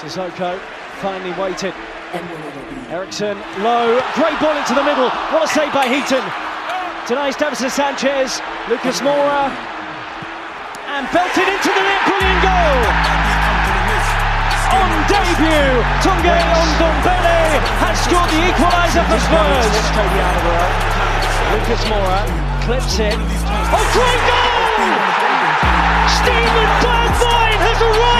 Sissoko finally waited. Eriksen low, great ball into the middle. What a save by Heaton. Tonight, Davinson Sanchez, Lucas Moura, and belted into the net. Brilliant goal. On debut, Tanguy Ndombele has scored the equaliser for Spurs. Lucas Moura clips it. Oh, great goal! Steven Bergwijn has arrived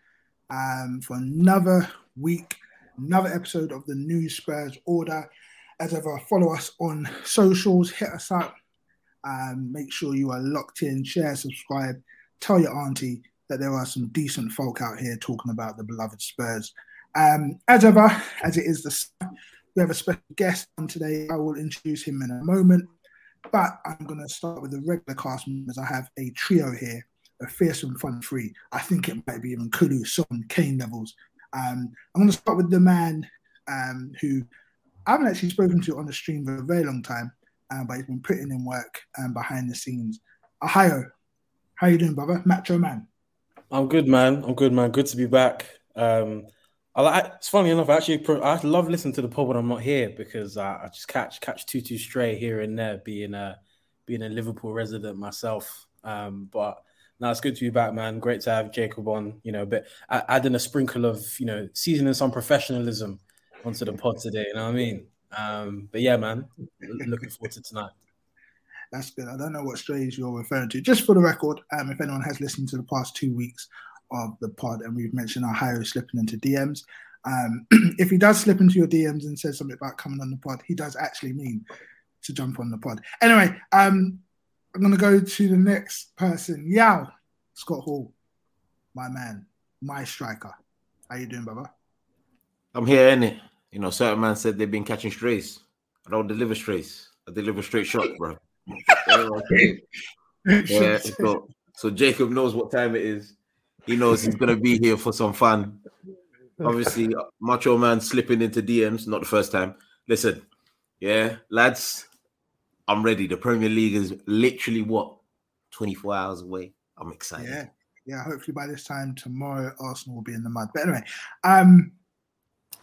um, for another week, another episode of the New Spurs Order. As ever, follow us on socials, hit us up, um, make sure you are locked in, share, subscribe, tell your auntie that there are some decent folk out here talking about the beloved Spurs. Um, as ever, as it is the we have a special guest on today. I will introduce him in a moment, but I'm going to start with the regular cast members. I have a trio here a fearsome front three. I think it might be even Kulu, Son, Kane levels. Um, I'm going to start with the man um, who I haven't actually spoken to on the stream for a very long time, uh, but he's been putting in work um, behind the scenes. Ohio, how you doing, brother? Macho man. I'm good, man. I'm good, man. Good to be back. Um, I. It's funny enough. I actually, I love listening to the pod when I'm not here because I, I just catch catch two two stray here and there, being a being a Liverpool resident myself. Um, but no, it's good to be back, man. Great to have Jacob on. You know, but adding a sprinkle of you know seasoning some professionalism onto the pod today. You know what I mean? Um, but yeah, man, looking forward to tonight. That's good. I don't know what strays you're referring to. Just for the record, um, if anyone has listened to the past two weeks of the pod, and we've mentioned Ohio slipping into DMs. Um, if he does slip into your DMs and says something about coming on the pod, he does actually mean to jump on the pod. Anyway, um, I'm going to go to the next person. Yao, Scott Hall, my man, my striker. How you doing, brother? I'm here, innit? You know, certain man said they've been catching strays. I don't deliver strays. I deliver straight shots, bro. yeah, so, so Jacob knows what time it is. He knows he's gonna be here for some fun. Obviously, Macho Man slipping into DMs, not the first time. Listen, yeah, lads, I'm ready. The Premier League is literally what 24 hours away. I'm excited. Yeah, yeah. Hopefully by this time tomorrow, Arsenal will be in the mud. But anyway, um,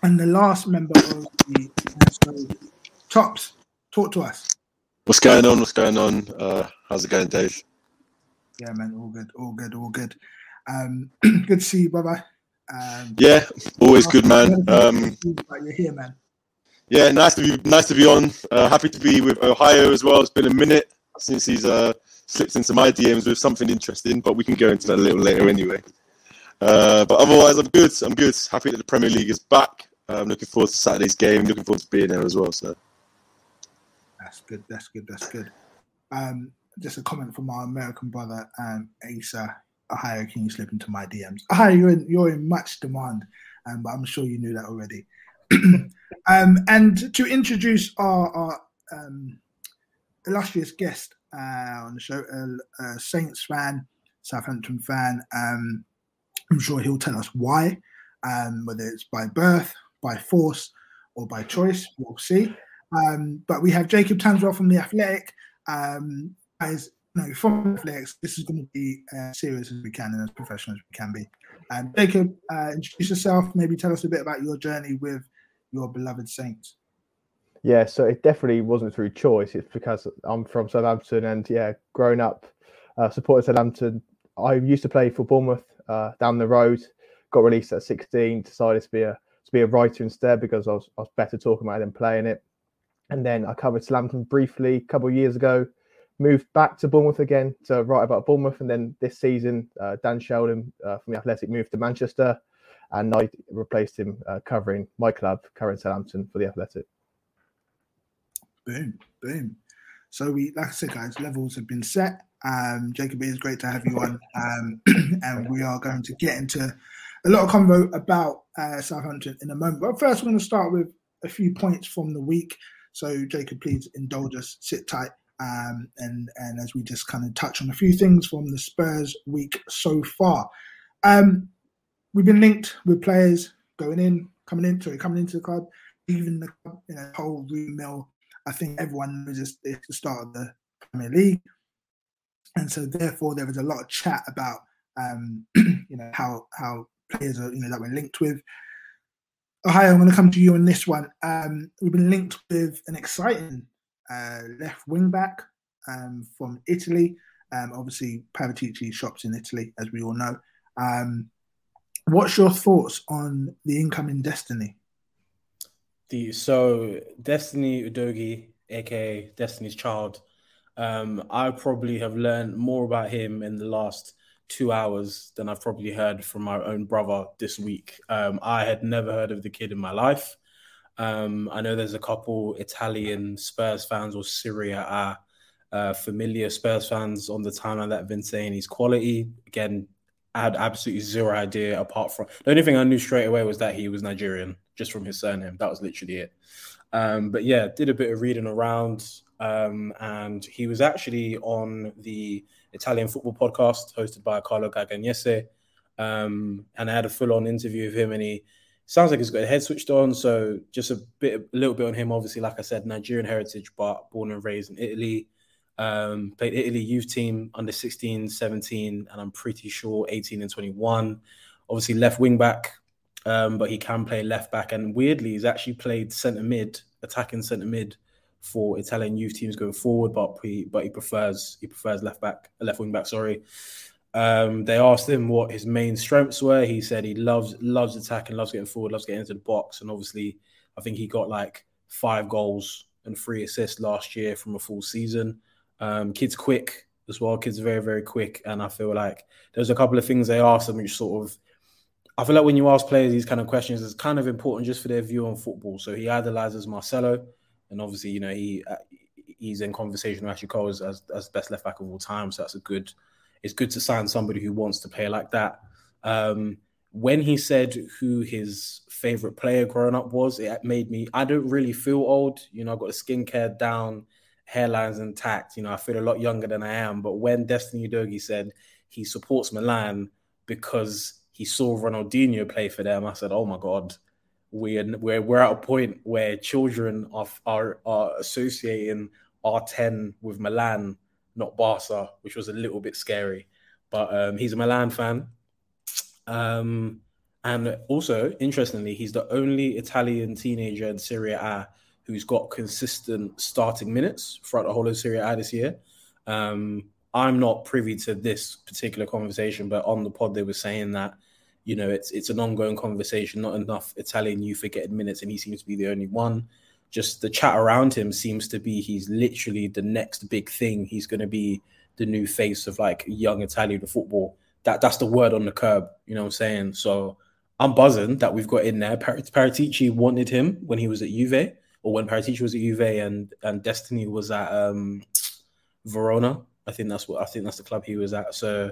and the last member of the so, tops, talk to us. What's going on? What's going on? Uh, how's it going, Dave? Yeah, man. All good. All good. All good. Um, good to see you, brother. Um, yeah, always good, man. Um, you're here, man. Yeah, nice to be nice to be on. Uh, happy to be with Ohio as well. It's been a minute since he's uh, slipped into my DMs with something interesting, but we can go into that a little later anyway. Uh, but otherwise, I'm good. I'm good. Happy that the Premier League is back. I'm looking forward to Saturday's game. Looking forward to being there as well. So that's good. That's good. That's good. Um, just a comment from our American brother, um, Asa. Ohio, can you slip into my DMs? Ohio, you're in, you're in much demand, um, but I'm sure you knew that already. um, and to introduce our, our um, illustrious guest uh, on the show, a, Saints fan, Southampton fan, um, I'm sure he'll tell us why, um, whether it's by birth, by force, or by choice. We'll see. Um, but we have Jacob Tanswell from The Athletic. Um, as no, from Netflix, this is going to be as serious as we can and as professional as we can be. Um, Jacob, uh, introduce yourself. Maybe tell us a bit about your journey with your beloved Saints. Yeah, so it definitely wasn't through choice. It's because I'm from Southampton, and yeah, growing up uh, supporting Southampton, I used to play for Bournemouth uh, down the road. Got released at 16. Decided to be a to be a writer instead because I was, I was better talking about it than playing it. And then I covered Southampton briefly a couple of years ago moved back to Bournemouth again to write about Bournemouth, and then this season, uh, Dan Sheldon uh, from the Athletic moved to Manchester, and I replaced him uh, covering my club, covering Southampton for the Athletic. Boom, boom. So we, like I said, guys, levels have been set. Um, Jacob, it is great to have you on, um, and we are going to get into a lot of convo about uh, Southampton in a moment. But first, we're going to start with a few points from the week. So, Jacob, please indulge us. Sit tight um, and and as we just kind of touch on a few things from the Spurs week so far, um, we've been linked with players going in, coming in, sorry, coming into the club, even the you know, whole mill. I think everyone knows it's, it's the start of the Premier League, and so therefore there was a lot of chat about um, you know how how players are you know that we're linked with. Ohio, I'm going to come to you on this one. Um, we've been linked with an exciting uh, left wing back um, from Italy. Um, obviously, Paratici shops in Italy, as we all know. Um, what's your thoughts on the incoming Destiny? The so Destiny Udogie, aka Destiny's Child. Um, I probably have learned more about him in the last two hours than I've probably heard from my own brother this week. Um, I had never heard of the kid in my life. Um, I know there's a couple Italian Spurs fans or Serie A uh, familiar Spurs fans on the timeline that have been saying he's quality. Again, I had absolutely zero idea apart from the only thing I knew straight away was that he was Nigerian just from his surname. That was literally it. Um, but yeah, did a bit of reading around, um, and he was actually on the Italian football podcast hosted by Carlo Garganese. Um, and I had a full on interview with him, and he sounds like he's got a head switched on. So just a bit, a little bit on him. Obviously, like I said, Nigerian heritage, but born and raised in Italy. Um, played Italy youth team under 16, 17, and I'm pretty sure 18 and 21. Obviously, left wing back, um, but he can play left back. And weirdly, he's actually played centre mid, attacking centre mid for Italian youth teams going forward. But he, but he prefers he prefers left back, left wing back. Sorry. Um, they asked him what his main strengths were. He said he loves loves attacking, loves getting forward, loves getting into the box, and obviously, I think he got like five goals and three assists last year from a full season. Um, kid's quick as well. Kid's very very quick, and I feel like there's a couple of things they asked him which sort of. I feel like when you ask players these kind of questions, it's kind of important just for their view on football. So he idolizes Marcelo, and obviously, you know, he uh, he's in conversation with Ashley Cole as, as best left back of all time. So that's a good it's good to sign somebody who wants to play like that. Um, when he said who his favorite player growing up was, it made me. I don't really feel old. You know, I've got the skincare down, hairlines intact. You know, I feel a lot younger than I am. But when Destiny Udogie said he supports Milan because he saw Ronaldinho play for them, I said, "Oh my god." We're, we're, we're at a point where children are, are, are associating R10 with Milan not Barca, which was a little bit scary. But um, he's a Milan fan. Um, and also, interestingly, he's the only Italian teenager in Serie A who's got consistent starting minutes throughout the whole of Serie A this year. Um, I'm not privy to this particular conversation, but on the pod they were saying that you know it's it's an ongoing conversation. Not enough Italian youth are getting minutes, and he seems to be the only one. Just the chat around him seems to be he's literally the next big thing. He's going to be the new face of like young Italian football. That that's the word on the curb. You know what I'm saying? So I'm buzzing that we've got in there. Par- Paratici wanted him when he was at Juve, or when Paratici was at Juve, and and Destiny was at um, Verona. I think that's what I think that's the club he was at. So,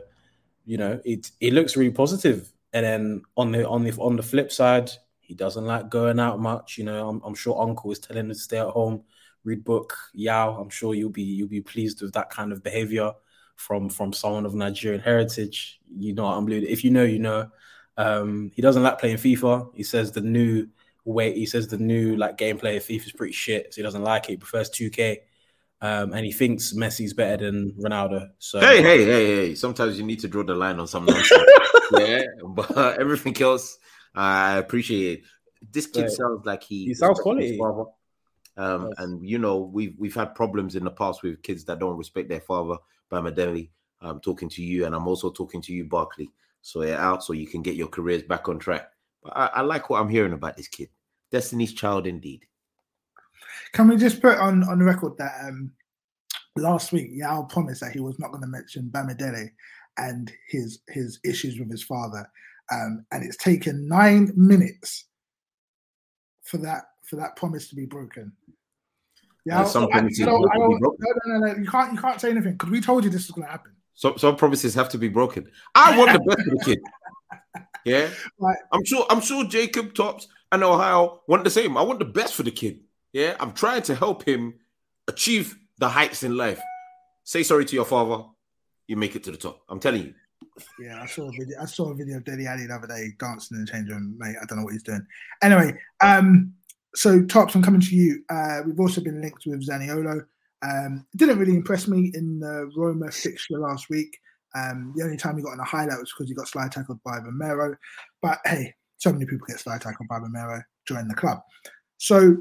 you know, it it looks really positive. And then on the on the on the flip side, he doesn't like going out much. You know, I'm, I'm sure Uncle is telling him to stay at home, read book. Yao, I'm sure you'll be you'll be pleased with that kind of behavior from from someone of Nigerian heritage. You know, I'm blue. If you know, you know. Um, he doesn't like playing FIFA. He says the new way he says the new like gameplay of FIFA is pretty shit, so he doesn't like it. He prefers 2K. Um, and he thinks Messi's better than Ronaldo. So hey, hey, hey, hey! Sometimes you need to draw the line on some nonsense. yeah, but everything else, I appreciate it. This kid sounds like he, he sounds quality. Father. Um, yes. And you know, we've we've had problems in the past with kids that don't respect their father. Bamidele, I'm talking to you, and I'm also talking to you, Barkley. So you're out, so you can get your careers back on track. But I, I like what I'm hearing about this kid. Destiny's child, indeed. Can we just put on on the record that um, last week Yao promised that he was not going to mention Bamidele and his his issues with his father, um, and it's taken nine minutes for that for that promise to be broken. Yeah, some promises no, no, no, no, no, you can't you can't say anything because we told you this is going to happen. So some promises have to be broken. I want the best for the kid. Yeah, right. I'm sure. I'm sure Jacob Tops and Ohio want the same. I want the best for the kid. Yeah, I'm trying to help him achieve the heights in life. Say sorry to your father, you make it to the top. I'm telling you. Yeah, I saw a video. I saw a video of Dele Alli the other day dancing in the change room, mate. I don't know what he's doing. Anyway, um, so Tops, I'm coming to you. Uh, we've also been linked with Zaniolo. Um, didn't really impress me in the Roma fixture last week. Um, the only time he got in a highlight was because he got slide tackled by Romero. But hey, so many people get slide tackled by Romero join the club. So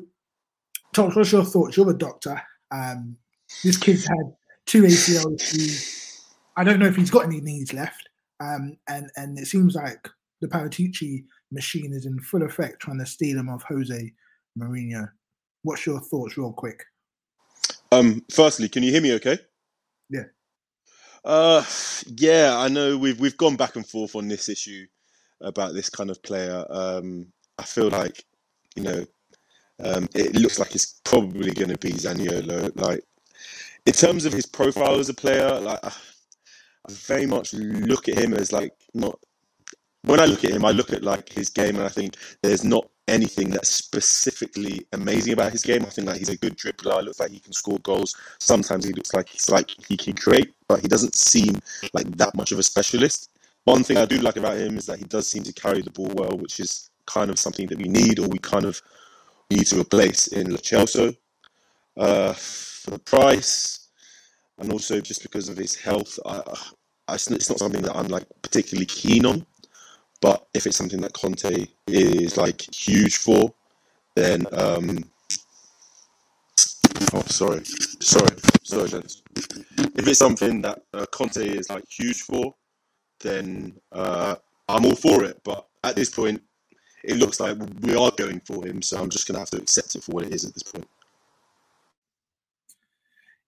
Tom, what's your thoughts? You're a doctor. Um, this kid's had two ACLs. I don't know if he's got any knees left. Um, and and it seems like the Paratici machine is in full effect trying to steal him off Jose Mourinho. What's your thoughts, real quick? Um, firstly, can you hear me? Okay. Yeah. Uh, yeah, I know we've we've gone back and forth on this issue about this kind of player. Um, I feel like you know um, it looks like it's probably going to be Zaniolo. Like in terms of his profile as a player, like I very much look at him as like not. When I look at him, I look at like his game, and I think there's not anything that's specifically amazing about his game. I think like he's a good dribbler. It Looks like he can score goals. Sometimes he looks like he's like he can create, but he doesn't seem like that much of a specialist. One thing I do like about him is that he does seem to carry the ball well, which is kind of something that we need or we kind of need to replace in Lo Celso uh, for the price, and also just because of his health. I, I, it's not something that I'm like particularly keen on, but if it's something that Conte is like huge for, then um, oh sorry, sorry, sorry, gents. If it's something that uh, Conte is like huge for, then uh, I'm all for it. But at this point, it looks like we are going for him. So I'm just going to have to accept it for what it is at this point.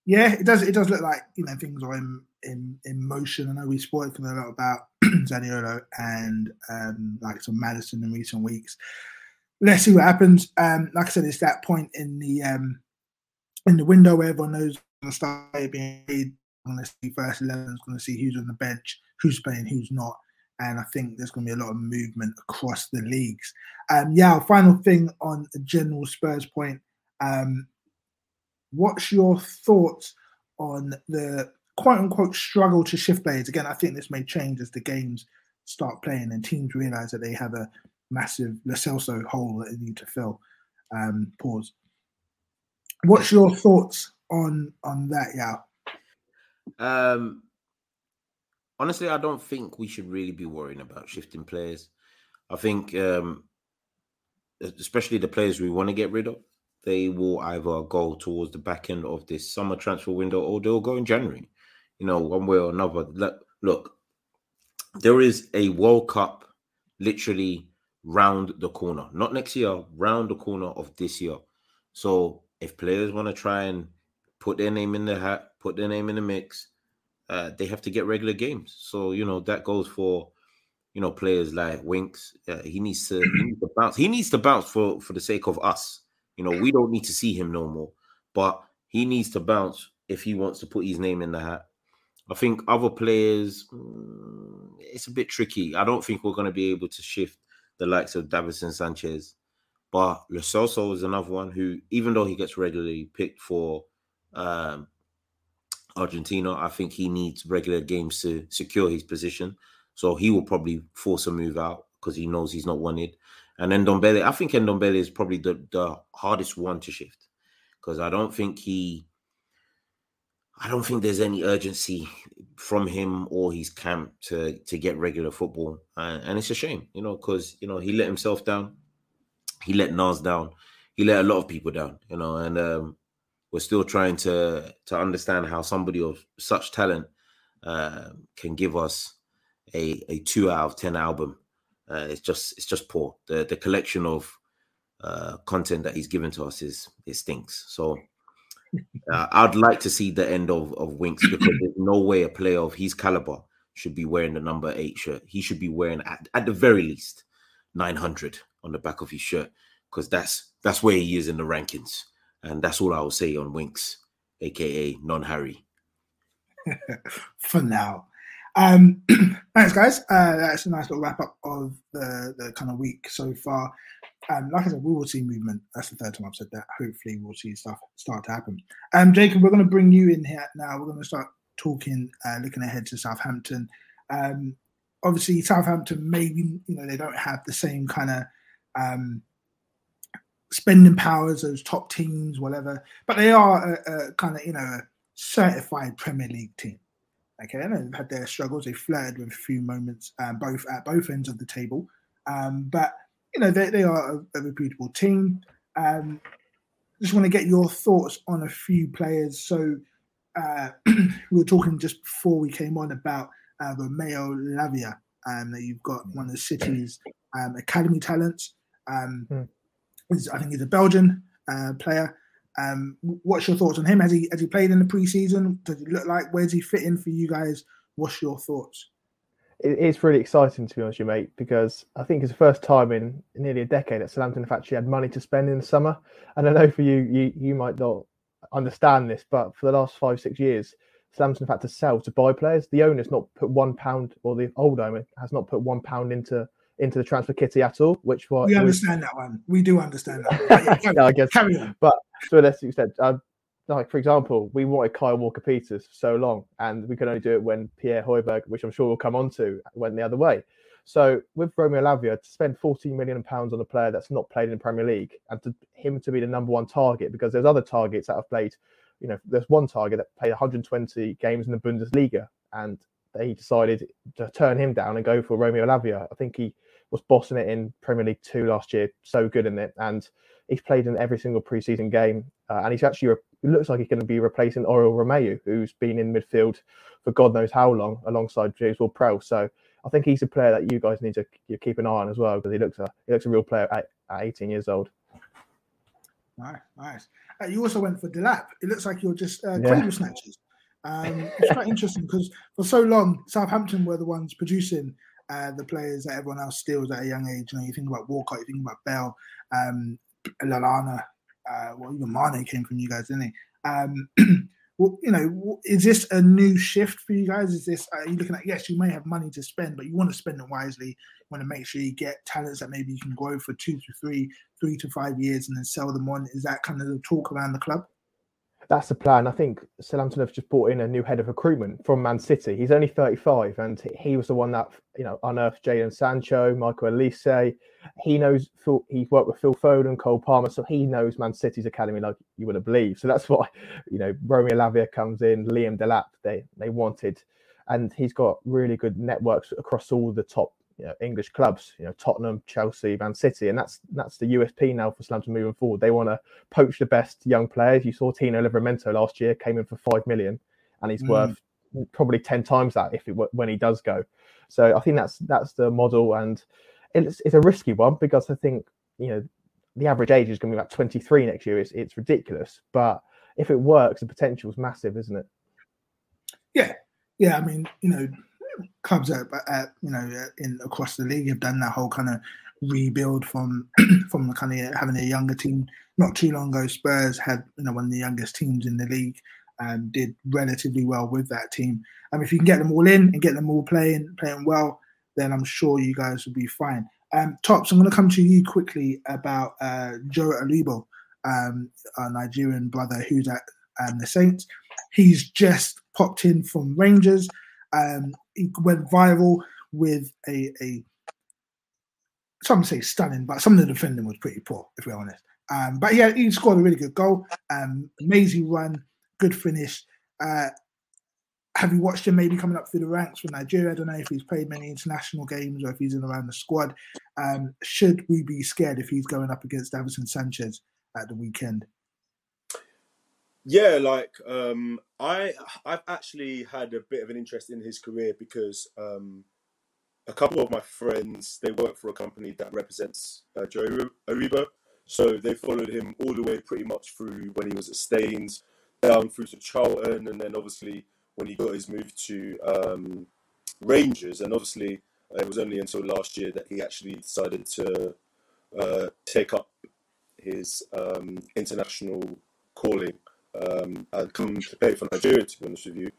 Yeah, it does. It does look like you know things are in in, in motion. I know we've spoken a lot about Zaniolo and um, like some Maddison in recent weeks. Let's see what happens. Um, like I said, it's that point in the um, in the window where everyone knows to start being paid. Going to see first eleven. Going to see who's on the bench, who's playing, who's not and I think there's going to be a lot of movement across the leagues. Um, yeah, final thing on a general Spurs point. Um, what's your thoughts on the quote unquote struggle to shift players? Again, I think this may change as the games start playing and teams realize that they have a massive Lo Celso hole that they need to fill. Um, pause. What's your thoughts on on that, Yeah. Um, honestly, I don't think we should really be worrying about shifting players. I think, um, especially the players we want to get rid of, they will either go towards the back end of this summer transfer window or they'll go in January. you know, one way or another. Look, look, there is a World Cup literally round the corner, not next year, round the corner of this year. So if players want to try and put their name in the hat, put their name in the mix, uh, they have to get regular games. So you know that goes for you know players like Winks. Uh, he needs to he needs to bounce. He needs to bounce for for the sake of us. You know we don't need to see him no more, but he needs to bounce if he wants to put his name in the hat. I think other players, mm, it's a bit tricky. I don't think we're going to be able to shift the likes of Davinson Sanchez. But Lo Celso is another one who, even though he gets regularly picked for um, Argentina, I think he needs regular games to secure his position. So he will probably force a move out because he knows he's not wanted. And then Ndombele, I think Ndombele is probably the, the hardest one to shift because I don't think he I don't think there's any urgency from him or his camp to to get regular football, and, and it's a shame, you know, because you know he let himself down, he let Nas down, he let a lot of people down, you know, and um, we're still trying to to understand how somebody of such talent uh, can give us a a two out of ten album. Uh, it's just it's just poor. The the collection of uh, content that he's given to us is it stinks. So uh, I'd like to see the end of, of Winks because there's no way a player of his caliber should be wearing the number eight shirt. He should be wearing at, at the very least 900 on the back of his shirt because that's that's where he is in the rankings, and that's all I will say on Winks, aka non Harry. For now. Um, thanks, guys. Uh, that's a nice little wrap up of the, the kind of week so far. Um, like I said, we will see movement. That's the third time I've said that. Hopefully, we'll see stuff start to happen. Um, Jacob, we're going to bring you in here now. We're going to start talking, uh, looking ahead to Southampton. Um, obviously, Southampton maybe you know they don't have the same kind of um, spending powers those top teams, whatever, but they are a, a kind of you know a certified Premier League team. Okay, and they've had their struggles. They flirted with a few moments, um, both at both ends of the table, um, but you know, they, they are a, a reputable team. Um, just want to get your thoughts on a few players. So uh, we were talking just before we came on about uh, Romeo Lavia, um, that you've got one of the city's um, academy talents. Um, mm. I think he's a Belgian uh, player. Um, what's your thoughts on him? Has he has he played in the preseason? Does he look like? Where's he fit in for you guys? What's your thoughts? it's really exciting to be honest, you mate, because I think it's the first time in nearly a decade that Southampton have actually had money to spend in the summer. And I know for you, you you might not understand this, but for the last five six years, Southampton have had to sell to buy players. The owner's not put one pound, or the old owner has not put one pound into into the transfer kitty at all. Which was we understand that one. We do understand that. yeah, I guess. Carry on. But to a lesser extent, uh, like for example, we wanted Kyle Walker Peters for so long, and we could only do it when Pierre Højbjerg, which I'm sure we'll come on to, went the other way. So with Romeo Lavia to spend 14 million pounds on a player that's not played in the Premier League, and to him to be the number one target because there's other targets that have played. You know, there's one target that played 120 games in the Bundesliga, and they decided to turn him down and go for Romeo Lavia. I think he was bossing it in Premier League Two last year, so good in it, and he's played in every single preseason game, uh, and he's actually it looks like he's going to be replacing Oriol Romeu, who's been in midfield for God knows how long, alongside James Ward-Prowse. So I think he's a player that you guys need to keep an eye on as well because he looks a he looks a real player at, at 18 years old. Nice, nice. Uh, you also went for Delap. It looks like you're just uh, yeah. snatchers. Um, it's quite interesting because for so long Southampton were the ones producing uh, the players that everyone else steals at a young age. You know, you think about Walcott, you think about Bell, um, Lallana, uh, well, even Mane came from you guys, didn't he? Um, you know, is this a new shift for you guys? Is this are you looking at? Yes, you may have money to spend, but you want to spend it wisely. You want to make sure you get talents that maybe you can grow for two to three, three to five years, and then sell them on. Is that kind of the talk around the club? That's the plan. I think Southampton have just brought in a new head of recruitment from Man City. He's only 35, and he was the one that you know unearthed Jadon Sancho, Michael Olise. He knows Phil, he's worked with Phil Foden, Cole Palmer, so he knows Man City's academy like you wouldn't believe. So that's why you know Romeo Lavia comes in, Liam Delap they they wanted, and he's got really good networks across all the top you know, English clubs, you know, Tottenham, Chelsea, Man City, and that's that's the USP now for Southampton moving forward. They want to poach the best young players. You saw Tino Livramento last year came in for five million, and he's mm. worth probably ten times that if it when he does go. So I think that's that's the model, and it's it's a risky one because I think you know the average age is going to be about 23 next year. It's it's ridiculous, but if it works, the potential is massive, isn't it? Yeah, yeah. I mean, you know, clubs at, at you know in across the league have done that whole kind of rebuild from from kind of having a younger team. Not too long ago, Spurs had you know one of the youngest teams in the league and did relatively well with that team. And if you can get them all in and get them all playing playing well, then I'm sure you guys will be fine. Um, Tops, I'm going to come to you quickly about uh, Joe Aribo, um, a Nigerian brother who's at um, the Saints. He's just popped in from Rangers. Um, he went viral with a, a some say stunning, but some of the defending was pretty poor, if we're honest. Um, but yeah, he scored a really good goal. Um, amazing run, good finish. Uh, have you watched him maybe coming up through the ranks for Nigeria? I don't know if he's played many international games or if he's in around the squad. Um, should we be scared if he's going up against Davinson Sanchez at the weekend? Yeah, like um, I, I've actually had a bit of an interest in his career because um, a couple of my friends they work for a company that represents uh, Joe Aribo, so they followed him all the way pretty much through when he was at Staines, down through to Charlton, and then obviously when he got his move to um, Rangers, and obviously uh, it was only until last year that he actually decided to uh, take up his um, international calling um, and come to play for Nigeria. To be honest with you,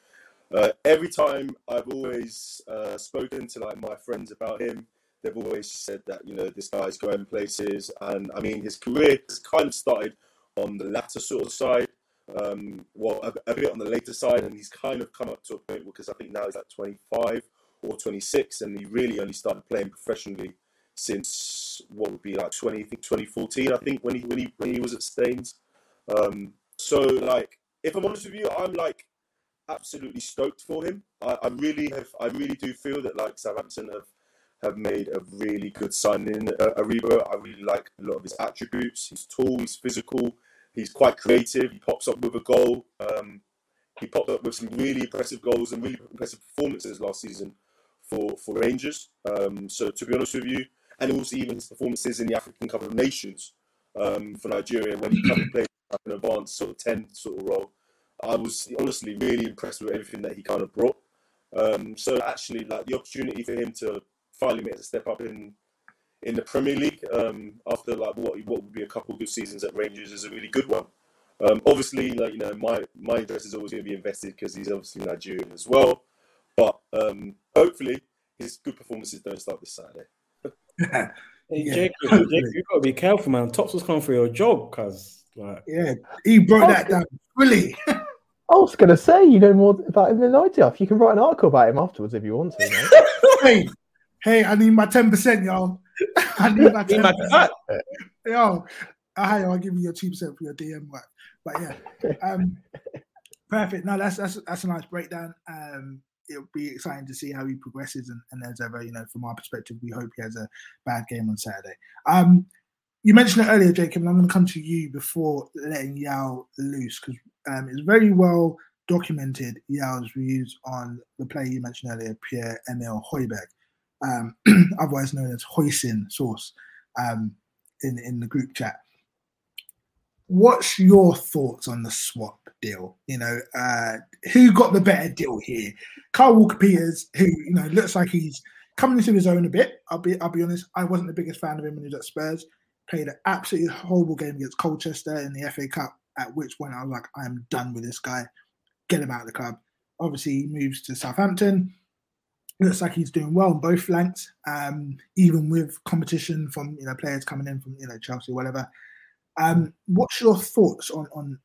uh, every time I've always uh, spoken to like my friends about him, they've always said that you know this guy's going places, and I mean his career has kind of started on the latter sort of side um, well, a, a, bit on the later side, and he's kind of come up to a point because I think now he's like 25 or 26, and he really only started playing professionally since what would be like 20, I think 2014, I think when he when he when he was at Staines. Um, so like, if I'm honest with you, I'm like absolutely stoked for him. I, I really have, I really do feel that like Southampton have have made a really good signing. Uh, Aribo, I really like a lot of his attributes. He's tall, he's physical He's quite creative. He pops up with a goal. Um, he popped up with some really impressive goals and really impressive performances last season for for Rangers. Um, so to be honest with you, and also even his performances in the African Cup of Nations um, for Nigeria when he kind of played an advanced sort of ten sort of role. I was honestly really impressed with everything that he kind of brought. Um, so actually, like the opportunity for him to finally make a step up in in the Premier League um, after like what what would be a couple of good seasons at Rangers is a really good one. Um, obviously, like you know, my my interest is always going to be invested because he's obviously Nigerian as well. But um, hopefully, his good performances don't start this Saturday. hey, yeah. Jacob, Jacob, you got to be careful, man. Tops was coming for your job, cause like yeah, he brought that down fully. I was going to say you know more about him than I do. If you can write an article about him afterwards if you want to. hey, hey, I need my ten percent, y'all. I need my ten percent. Yo, hi, I'll give you your two percent for your DM work. But yeah, um, perfect. No, that's that's that's a nice breakdown. Um, it'll be exciting to see how he progresses, and, and as ever, you know, from our perspective, we hope he has a bad game on Saturday. Um, you mentioned it earlier, Jacob, and I'm going to come to you before letting Yao loose because um, it's very well documented Yao's views on the player you mentioned earlier, Pierre Emile Højbjerg um, otherwise known as Hoisin Sauce, um, in in the group chat. What's your thoughts on the swap deal? You know, uh, who got the better deal here? Kyle Walker Peters, who you know looks like he's coming into his own a bit. I'll be I'll be honest. I wasn't the biggest fan of him when he was at Spurs. Played an absolutely horrible game against Colchester in the FA Cup. At which point I was like, I'm done with this guy. Get him out of the club. Obviously, he moves to Southampton looks like he's doing well on both flanks, um, even with competition from you know players coming in from you know Chelsea, whatever. Um, what's your thoughts on on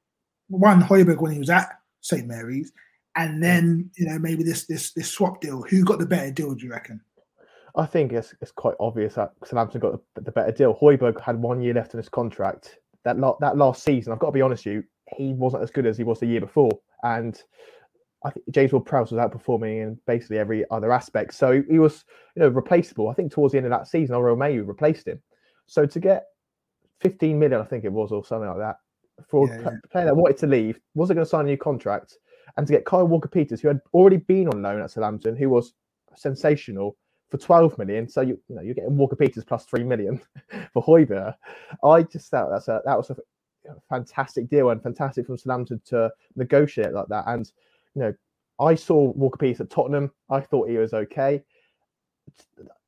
one Højbjerg when he was at St Mary's, and then you know maybe this this this swap deal? Who got the better deal? Do you reckon? I think it's, it's quite obvious that Southampton got the, the better deal. Højbjerg had one year left in his contract. That la- that last season, I've got to be honest with you, he wasn't as good as he was the year before, and I think James Ward-Prowse was outperforming in basically every other aspect. So he was, you know, replaceable. I think towards the end of that season, Romeu replaced him. So to get 15 million, I think it was, or something like that, for yeah, a player that wanted to leave, wasn't going to sign a new contract, and to get Kyle Walker Peters, who had already been on loan at Southampton, who was sensational for 12 million. So you, you know you're getting Walker Peters plus three million for Højbjerg. I just thought that's a that was a fantastic deal and fantastic from Southampton to negotiate like that. And you know, I saw Walker Peters at Tottenham. I thought he was okay.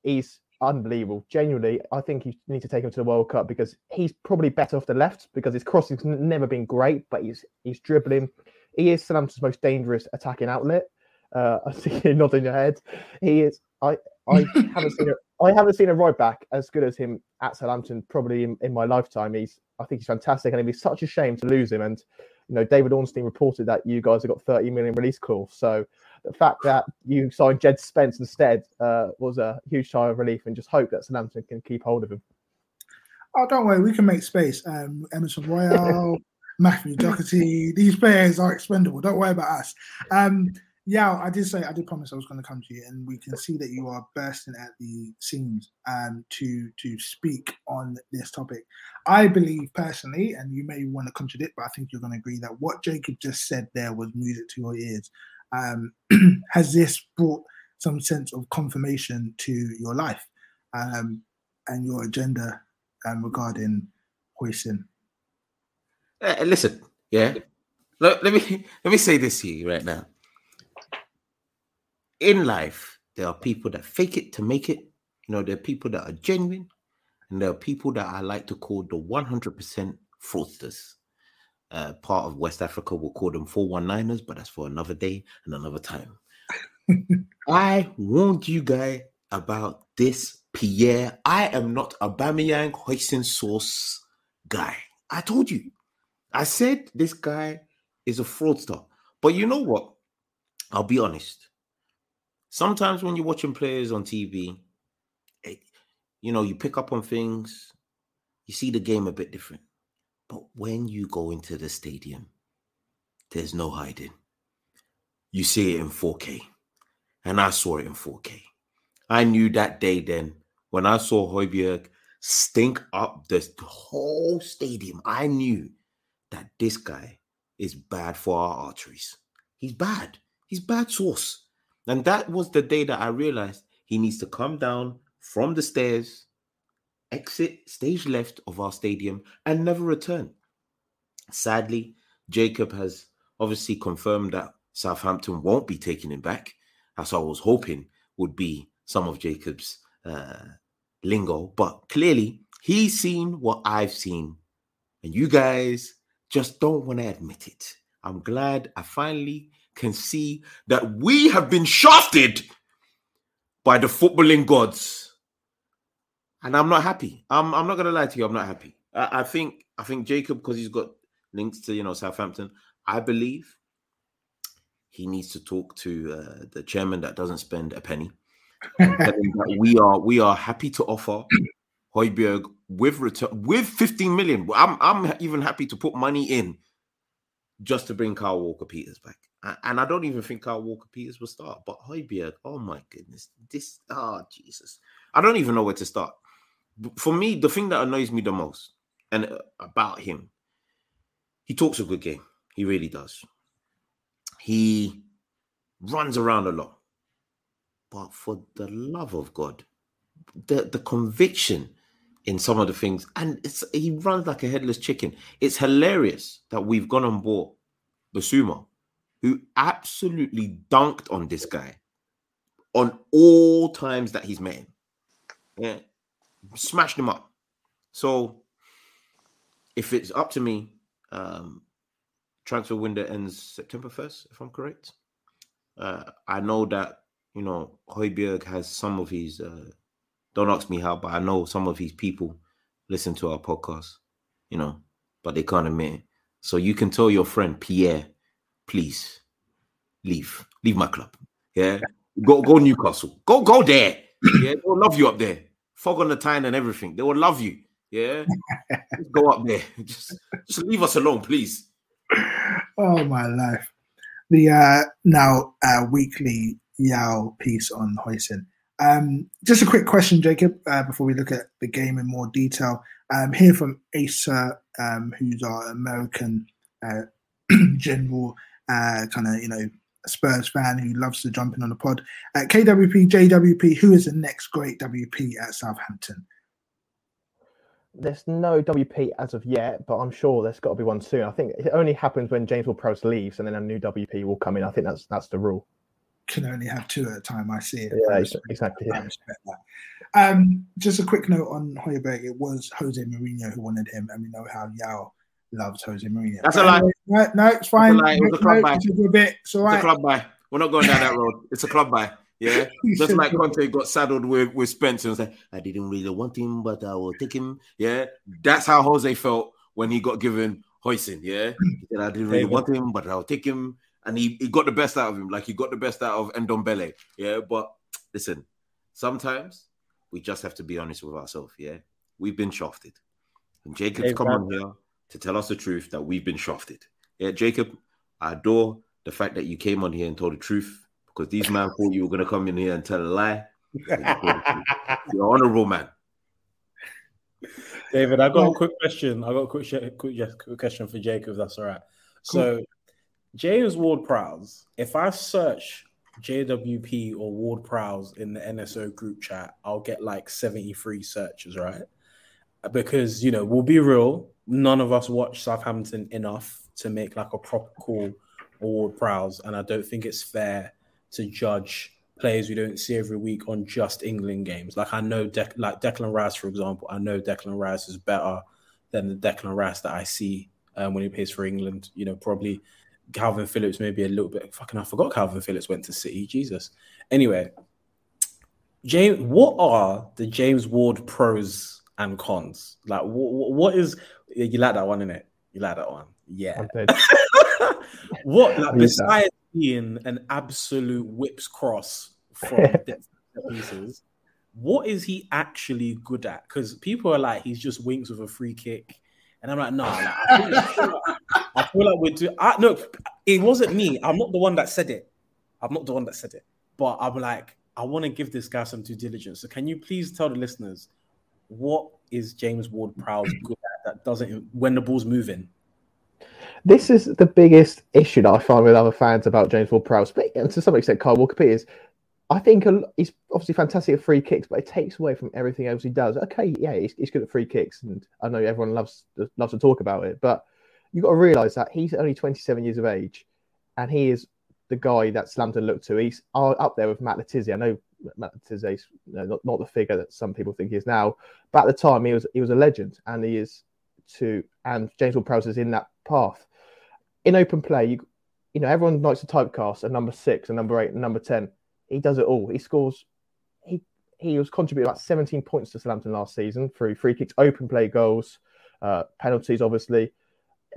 He's unbelievable. Genuinely, I think you need to take him to the World Cup because he's probably better off the left because his crossing's never been great, but he's he's dribbling. He is Southampton's most dangerous attacking outlet. Uh, I see you nodding your head. He is. I I haven't seen a I haven't seen a right back as good as him at Southampton probably in, in my lifetime. He's I think he's fantastic, and it'd be such a shame to lose him. And you know, David Ornstein reported that you guys have got 30 million release clause. So the fact that you signed Jed Spence instead uh, was a huge sigh of relief, and just hope that Southampton can keep hold of him. Oh, don't worry, we can make space. Um, Emerson Royal, Matthew Doherty, these players are expendable. Don't worry about us. Um, yeah, I did say I did promise I was going to come to you, and we can see that you are bursting at the seams um, to to speak on this topic. I believe personally, and you may want to contradict, but I think you're going to agree that what Jacob just said there was music to your ears. Um, has this brought some sense of confirmation to your life um, and your agenda um, regarding Højsund? Uh, listen, yeah. Look, let me let me say this to you right now in life, there are people that fake it to make it. You know, there are people that are genuine, and there are people that I like to call the 100% fraudsters. Uh, part of West Africa will call them 419ers, but that's for another day and another time. I warned you guys about this Pierre. I am not a Bamiyang hoisin sauce guy. I told you. I said this guy is a fraudster. But you know what? I'll be honest sometimes when you're watching players on TV, it, you know, you pick up on things, you see the game a bit different. But when you go into the stadium, there's no hiding. You see it in 4K. And I saw it in 4K. I knew that day then when I saw Højbjerg stink up the whole stadium, I knew that this guy is bad for our arteries. He's bad. He's bad sauce. And that was the day that I realized he needs to come down from the stairs, exit stage left of our stadium, and never return. Sadly, Jacob has obviously confirmed that Southampton won't be taking him back. As I was hoping would be some of Jacob's uh, lingo, but clearly he's seen what I've seen, and you guys just don't want to admit it. I'm glad I finally can see that we have been shafted by the footballing gods. And I'm not happy. I'm, I'm not gonna lie to you, I'm not happy. I, I think I think Jacob, because he's got links to you know Southampton, I believe he needs to talk to uh, the chairman that doesn't spend a penny. we are we are happy to offer Højbjerg with return with 15 million. I'm I'm even happy to put money in just to bring Kyle Walker Peters back. And I don't even think Kyle Walker Peters will start. But Højbjerg, oh my goodness, this ah oh, Jesus, I don't even know where to start. For me, the thing that annoys me the most and uh, about him, he talks a good game. He really does. He runs around a lot, but for the love of God, the the conviction in some of the things, and it's he runs like a headless chicken. It's hilarious that we've gone on board Bissouma who absolutely dunked on this guy on all times that he's met him. Yeah, smashed him up. So if it's up to me, um, transfer window ends September 1st, if I'm correct. Uh, I know that, you know, Højbjerg has some of his, uh, don't ask me how, but I know some of his people listen to our podcast, you know, but they can't admit it. So you can tell your friend Pierre please leave, leave my club. Yeah, go go Newcastle, go go there. Yeah, they'll love you up there. Fog on the Tyne and everything. They will love you. Yeah, just go up there. Just just leave us alone, please. Oh my life. The uh now uh weekly Yao piece on Højsund. Um, just a quick question, Jacob, uh, before we look at the game in more detail. Um, here from Asa, um, who's our American uh, general uh, kind of you know Spurs fan who loves to jump in on the pod. Uh, KWP, JWP, who is the next great WP at Southampton? There's no WP as of yet, but I'm sure there's got to be one soon. I think it only happens when James Ward-Prowse leaves, and then a new WP will come in. I think that's that's the rule. Can only have two at a time. I see it. Yeah, I exactly. I respect that. Um, just a quick note on Højbjerg. It was Jose Mourinho who wanted him, and we know how Yao loves Jose Mourinho. That's a lie. No, no, it's fine. It's a. It was a club No, buy. it's a bit. It's all It's a club buy. We're not going down that road. It's a club buy. Yeah. Just like Conte got saddled with, with Spencer and said, I didn't really want him, but I will take him. Yeah. That's how Jose felt when he got given Hoisin. Yeah. He said, I didn't really David. want him, but I'll take him. And he, he got the best out of him. Like he got the best out of Ndombele. Yeah. But listen, sometimes we just have to be honest with ourselves. Yeah. We've been shafted. And Jacob's Dave come Brown. on here to tell us the truth that we've been shafted. Yeah, Jacob, I adore the fact that you came on here and told the truth because these men thought you were going to come in here and tell a lie. You're an honorable man. David, I got a quick question. I got a quick, quick, quick question for Jacob. if That's all right. So, James Ward Prowse, if I search JWP or Ward Prowse in the NSO group chat, I'll get like 73 searches, right? Because, you know, we'll be real, none of us watch Southampton enough to make like a proper call Ward Prowse. And I don't think it's fair to judge players we don't see every week on just England games. Like I know, Dec- like Declan Rice, for example, I know Declan Rice is better than the Declan Rice that I see um, when he plays for England. You know, probably Kalvin Phillips maybe a little bit. Fucking, I forgot Kalvin Phillips went to City. Jesus. Anyway, James, what are the James Ward pros and cons? Like, what, what is you like that one in it? You like that one? Yeah. What like, use that. besides being an absolute whips cross from depth pieces, what is he actually good at? Because people are like, he's just winks with a free kick, and I'm like, no, like, I, feel, I feel like, I feel like we're doing. I, no, it wasn't me. I'm not the one that said it. I'm not the one that said it. But I'm like, I want to give this guy some due diligence. So can you please tell the listeners what is James Ward Prowse good at that doesn't when the ball's moving? This is the biggest issue that I find with other fans about James Ward-Prowse, but and to some extent Kyle Walker-Peters. I think he's obviously fantastic at free kicks, but it takes away from everything else he does. Okay, yeah, he's, he's good at free kicks, and I know everyone loves loves to talk about it, but you've got to realise that he's only 27 years of age, and he is the guy that Slamton looked to. He's uh, up there with Matt Le Tissier. I know Matt Le Tissier is not, not the figure that some people think he is now, but at the time he was he was a legend, and he is to and James Ward-Prowse is in that path. In open play, you you know everyone likes to typecast a number six, a number eight, a number ten. He does it all. He scores. He he was contributing about 17 points to Southampton last season through free kicks, open play goals, uh, penalties, obviously,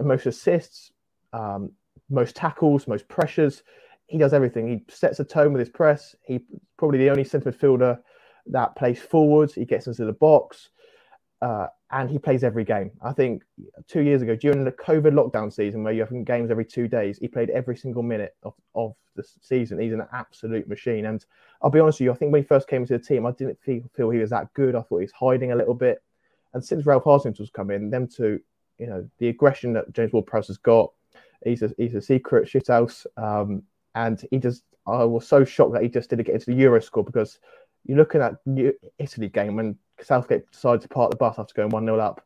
most assists, um, most tackles, most pressures. He does everything. He sets a tone with his press. He probably the only centre midfielder that plays forwards. He gets into the box, uh, and he plays every game. I think two years ago, during the COVID lockdown season, where you have games every two days, he played every single minute of, of the season. He's an absolute machine. And I'll be honest with you, I think when he first came into the team, I didn't feel, feel he was that good. I thought he was hiding a little bit. And since Ralph Hasenhüttl's come in, them two, you know, the aggression that James Ward-Prowse has got, he's a, he's a secret shithouse. Um, and he just, I was so shocked that he just didn't get into the Euro score because you're looking at New Italy game when Southgate decided to park the bus after going 1 0 up.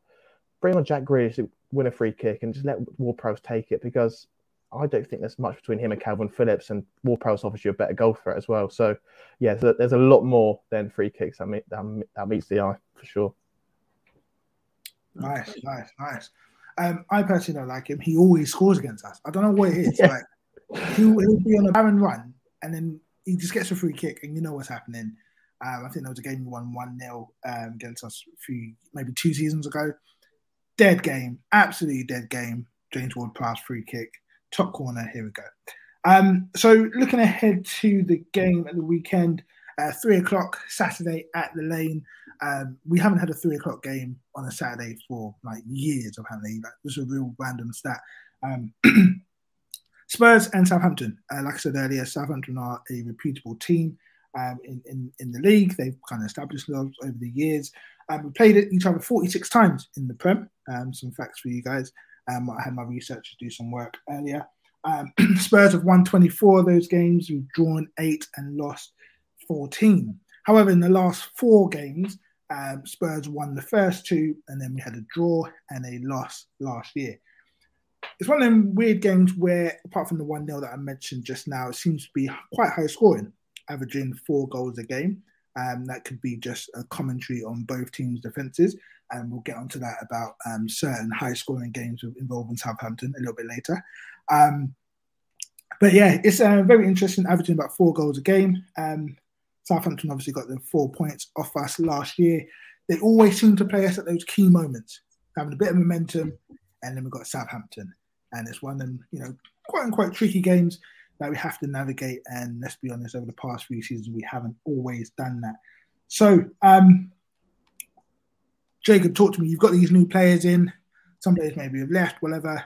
Bring on Jack Grealish to win a free kick and just let Ward-Prowse take it because I don't think there's much between him and Kalvin Phillips, and Ward-Prowse offers you a better goal threat as well. So, yeah, so there's a lot more than free kicks that, meet, that meets the eye for sure. Nice, nice, nice. Um, I personally don't like him. He always scores against us. I don't know what it is. Yeah. Like he'll, he'll be on a barren run and then he just gets a free kick and you know what's happening. Um, I think there was a game we won 1 0 um, against us a few, maybe two seasons ago. Dead game, absolutely dead game. James Ward pass free kick, top corner. Here we go. Um, so looking ahead to the game at the weekend, uh, three o'clock Saturday at the Lane. Um, we haven't had a three o'clock game on a Saturday for like years, apparently. Like, this is a real random stat. Um, Spurs and Southampton. Uh, like I said earlier, Southampton are a reputable team um, in, in, in the league. They've kind of established themselves over the years. Um, we played each other 46 times in the Prem. Um, some facts for you guys. Um, I had my researchers do some work earlier. Spurs have won 24 of those games. We've drawn eight and lost 14. However, in the last four games, um, Spurs won the first two, and then we had a draw and a loss last year. It's one of them weird games where, apart from the 1 0 that I mentioned just now, it seems to be quite high scoring, averaging four goals a game. Um, that could be just a commentary on both teams' defenses. And we'll get onto that about um, certain high scoring games involving Southampton a little bit later. Um, but yeah, it's uh, very interesting, averaging about four goals a game. Um, Southampton obviously got the four points off us last year. They always seem to play us at those key moments, having a bit of momentum, and then we've got Southampton. And it's one of them, you know, quite and quite tricky games that we have to navigate. And let's be honest, over the past few seasons, we haven't always done that. So, um, Jacob, talk to me. You've got these new players in. Some players maybe have left, whatever.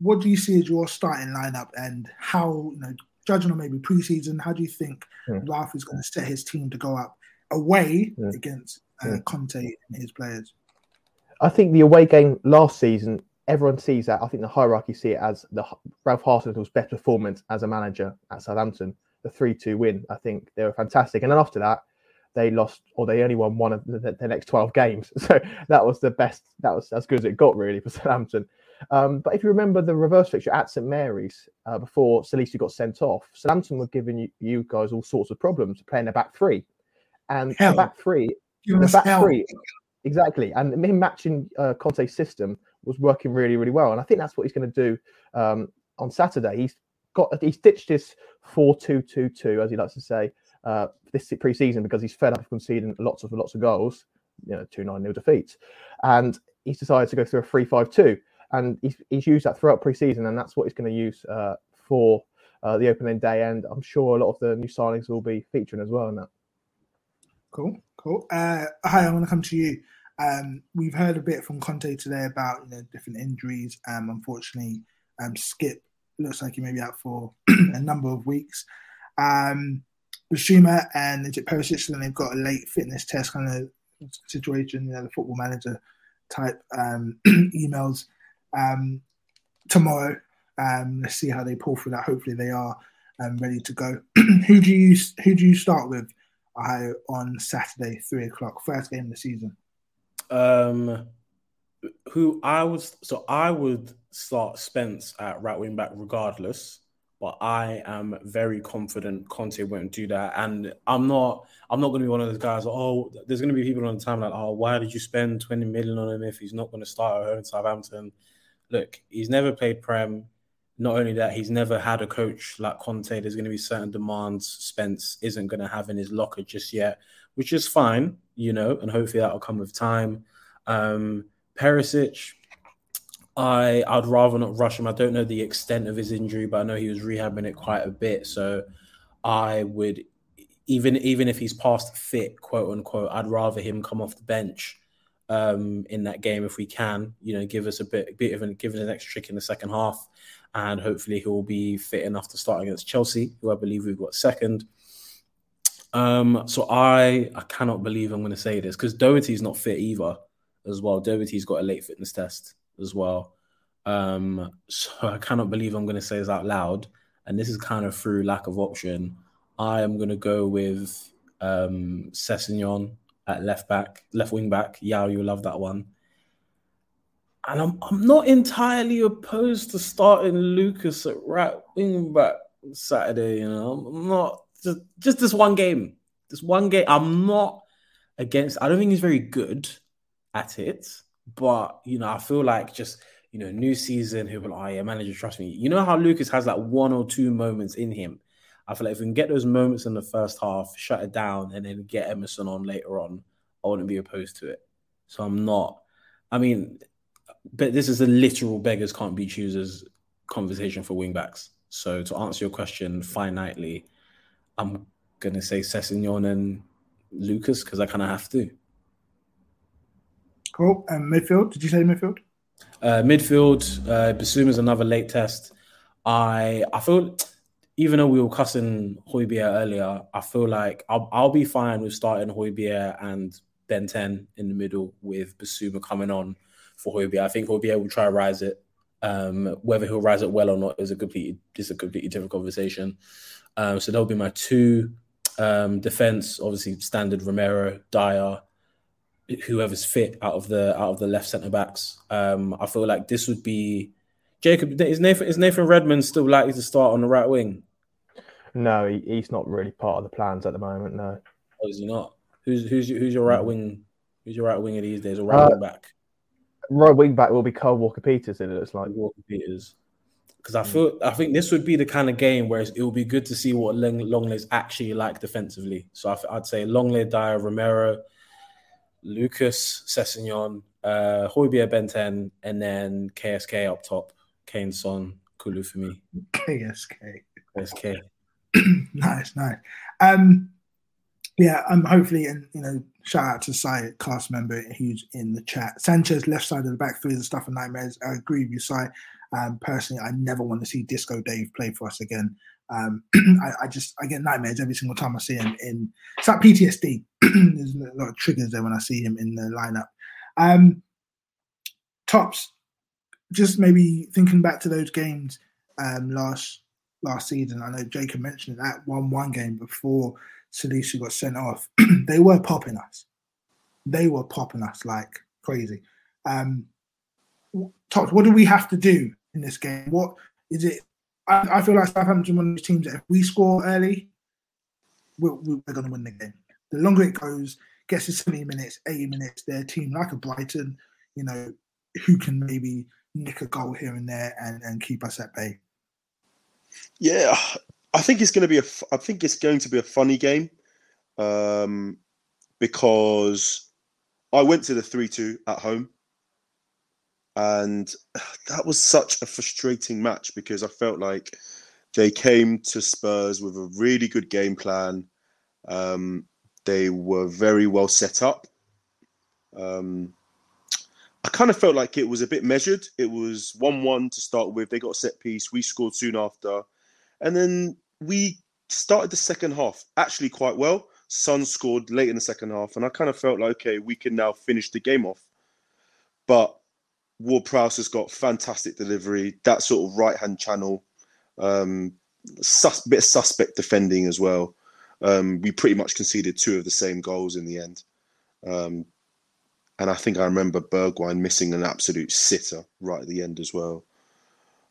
What do you see as your starting lineup, and how you know, judging on maybe preseason, how do you think yeah. Ralph is going to set his team to go up away yeah. Against uh. Conte and his players? I think the away game last season, everyone sees that. I think the hierarchy see it as the Ralph Hasenhüttl's best performance as a manager at Southampton. The three-two win. I think they were fantastic, and then after that, they lost or they only won one of the, the, next 12 games. So that was the best, that was as good as it got really for Southampton. Um, but if you remember the reverse fixture at St Mary's uh, before Salisu got sent off, Southampton were giving you, you, guys all sorts of problems playing a back three. And the back three, the back hell. three, exactly. And him matching uh, Conte's system was working really, really well. And I think that's what he's going to do um, on Saturday. He's got he's ditched his 4-2-2-2, as he likes to say, uh, this pre-season because he's fed up of conceding lots of lots of goals, you know, two nine nil defeats, and he's decided to go through a three five two, and he's, he's used that throughout pre-season, and that's what he's going to use uh, for uh, the opening day, and I'm sure a lot of the new signings will be featuring as well in that. Cool, cool. Uh, hi, I want to come to you. Um, we've heard a bit from Conte today about you know different injuries. Um, unfortunately, um, Skip looks like he may be out for a number of weeks. Um, Bissouma and is it Perisic, and they've got a late fitness test kind of situation, you know, the football manager type um, emails um, tomorrow. Um, let's see how they pull through that. Hopefully, they are um, ready to go. who do you who do you start with uh, on Saturday, three o'clock, first game of the season? Um, who I was so I would start Spence at right wing back regardless but I am very confident Conte won't do that. And I'm not I'm not gonna be one of those guys, oh, there's gonna be people on the time like, oh, why did you spend 20 million on him if he's not gonna start at home Southampton? Look, he's never played Prem. Not only that, he's never had a coach like Conte. There's going to be certain demands Spence isn't going to have in his locker just yet, which is fine, you know, and hopefully that'll come with time. Um, Perisic, I I'd rather not rush him. I don't know the extent of his injury, but I know he was rehabbing it quite a bit. So I would even even if he's past fit, quote unquote, I'd rather him come off the bench um, in that game if we can. You know, give us a bit, bit of an give us an extra trick in the second half, and hopefully he will be fit enough to start against Chelsea, who I believe we've got second. Um, so I I cannot believe I'm going to say this because Doherty's not fit either, as well. Doherty's got a late fitness test as well. Um, so I cannot believe I'm going to say this out loud. And this is kind of through lack of option. I am going to go with um, Sessegnon at left back, left wing back. Yeah, you'll love that one. And I'm, I'm not entirely opposed to starting Lucas at right wing back Saturday. You know, I'm not just, just this one game. This one game. I'm not against. I don't think he's very good at it. But you know, I feel like just you know, new season, be like, oh yeah, manager, trust me. You know how Lucas has like one or two moments in him. I feel like if we can get those moments in the first half, shut it down, and then get Emerson on later on, I wouldn't be opposed to it. So I'm not. I mean, but this is a literal beggars can't be choosers conversation for wingbacks. So to answer your question finitely, I'm gonna say Sessegnon and Lucas because I kind of have to. Cool. And midfield? Did you say midfield? Uh, midfield, uh, is another late test. I I feel even though we were cussing Højbjerg earlier, I feel like I'll, I'll be fine with starting Højbjerg and Benten in the middle with Bissouma coming on for Højbjerg. I think Højbjerg will try to rise it Um, whether he'll rise up well or not is a completely is a completely different conversation. Um, so that'll be my two um, defense. Obviously, standard Romero, Dier, whoever's fit out of the out of the left centre backs. Um, I feel like this would be Jacob. Is Nathan is Nathan Redmond still likely to start on the right wing? No, he, he's not really part of the plans at the moment. No, oh, is he not? Who's who's who's your right wing? Who's your right winger these days? Or right uh, wing back? Right wing back will be Carl Walker Peters. It looks like Walker Peters. Because I feel I think this would be the kind of game where it would be good to see what Long, Lenglet's actually like defensively. So I, would say Lenglet, Dier, Romero, Lucas, Sessegnon, uh, Højbjerg, Benten, and then KSK up top. Kane, Son, Kulu for me. KSK. KSK. nice, nice. Um, yeah, I'm um, hopefully, and you know, shout out to Sai, cast member who's in the chat. Sanchez, left side of the back three, the stuff of nightmares. I agree with you, Sai. Um, personally, I never want to see Disco Dave play for us again. Um, I, I, just I get nightmares every single time I see him in. It's like PTSD. There's a lot of triggers there when I see him in the lineup. Um, tops, just maybe thinking back to those games um, last last season. I know Jacob mentioned that one one game before Salisu got sent off. they were popping us. They were popping us like crazy. Um, what do we have to do in this game? What is it? I, I feel like Southampton one of those teams that if we score early, we're, we're going to win the game. The longer it goes, gets to 70 minutes, 80 minutes, their team like a Brighton, you know, who can maybe nick a goal here and there and, and keep us at bay. Yeah, I think it's going to be a. I think it's going to be a funny game, um, because I went to the three-two at home, and that was such a frustrating match because I felt like they came to Spurs with a really good game plan. Um, they were very well set up. Um, I kind of felt like it was a bit measured. It was 1 1 to start with. They got a set piece. We scored soon after. And then we started the second half actually quite well. Son scored late in the second half. And I kind of felt like, okay, we can now finish the game off. But Ward Prowse has got fantastic delivery, that sort of right hand channel, um, sus- bit of suspect defending as well. Um, we pretty much conceded two of the same goals in the end. Um, and I think I remember Bergwijn missing an absolute sitter right at the end as well.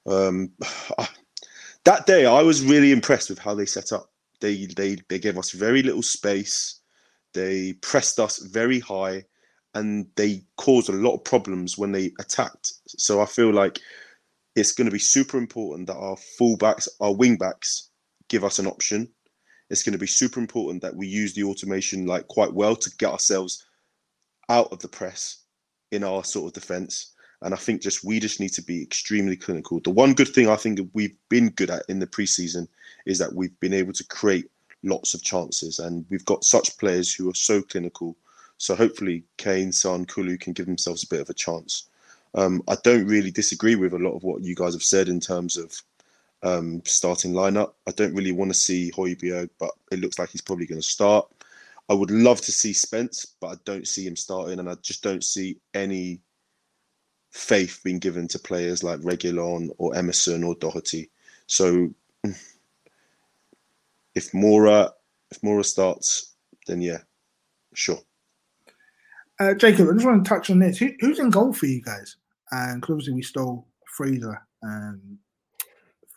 Um, that day, I was really impressed with how they set up. They they they gave us very little space. They pressed us very high, and they caused a lot of problems when they attacked. So I feel like it's going to be super important that our fullbacks, our wingbacks, give us an option. It's going to be super important that we use the automation like quite well to get ourselves out of the press in our sort of defence. And I think just we just need to be extremely clinical. The one good thing I think we've been good at in the preseason is that we've been able to create lots of chances, and we've got such players who are so clinical. So hopefully, Kane, Son, Kulu can give themselves a bit of a chance. Um, I don't really disagree with a lot of what you guys have said in terms of um, starting lineup. I don't really want to see Højbjerg, but it looks like he's probably going to start. I would love to see Spence, but I don't see him starting, and I just don't see any faith being given to players like Reguilón or Emerson or Doherty. So if Mora if Moura starts, then yeah, sure. Uh, Jacob, I just want to touch on this. Who, who's in goal for you guys? And uh, obviously we stole Fraser um,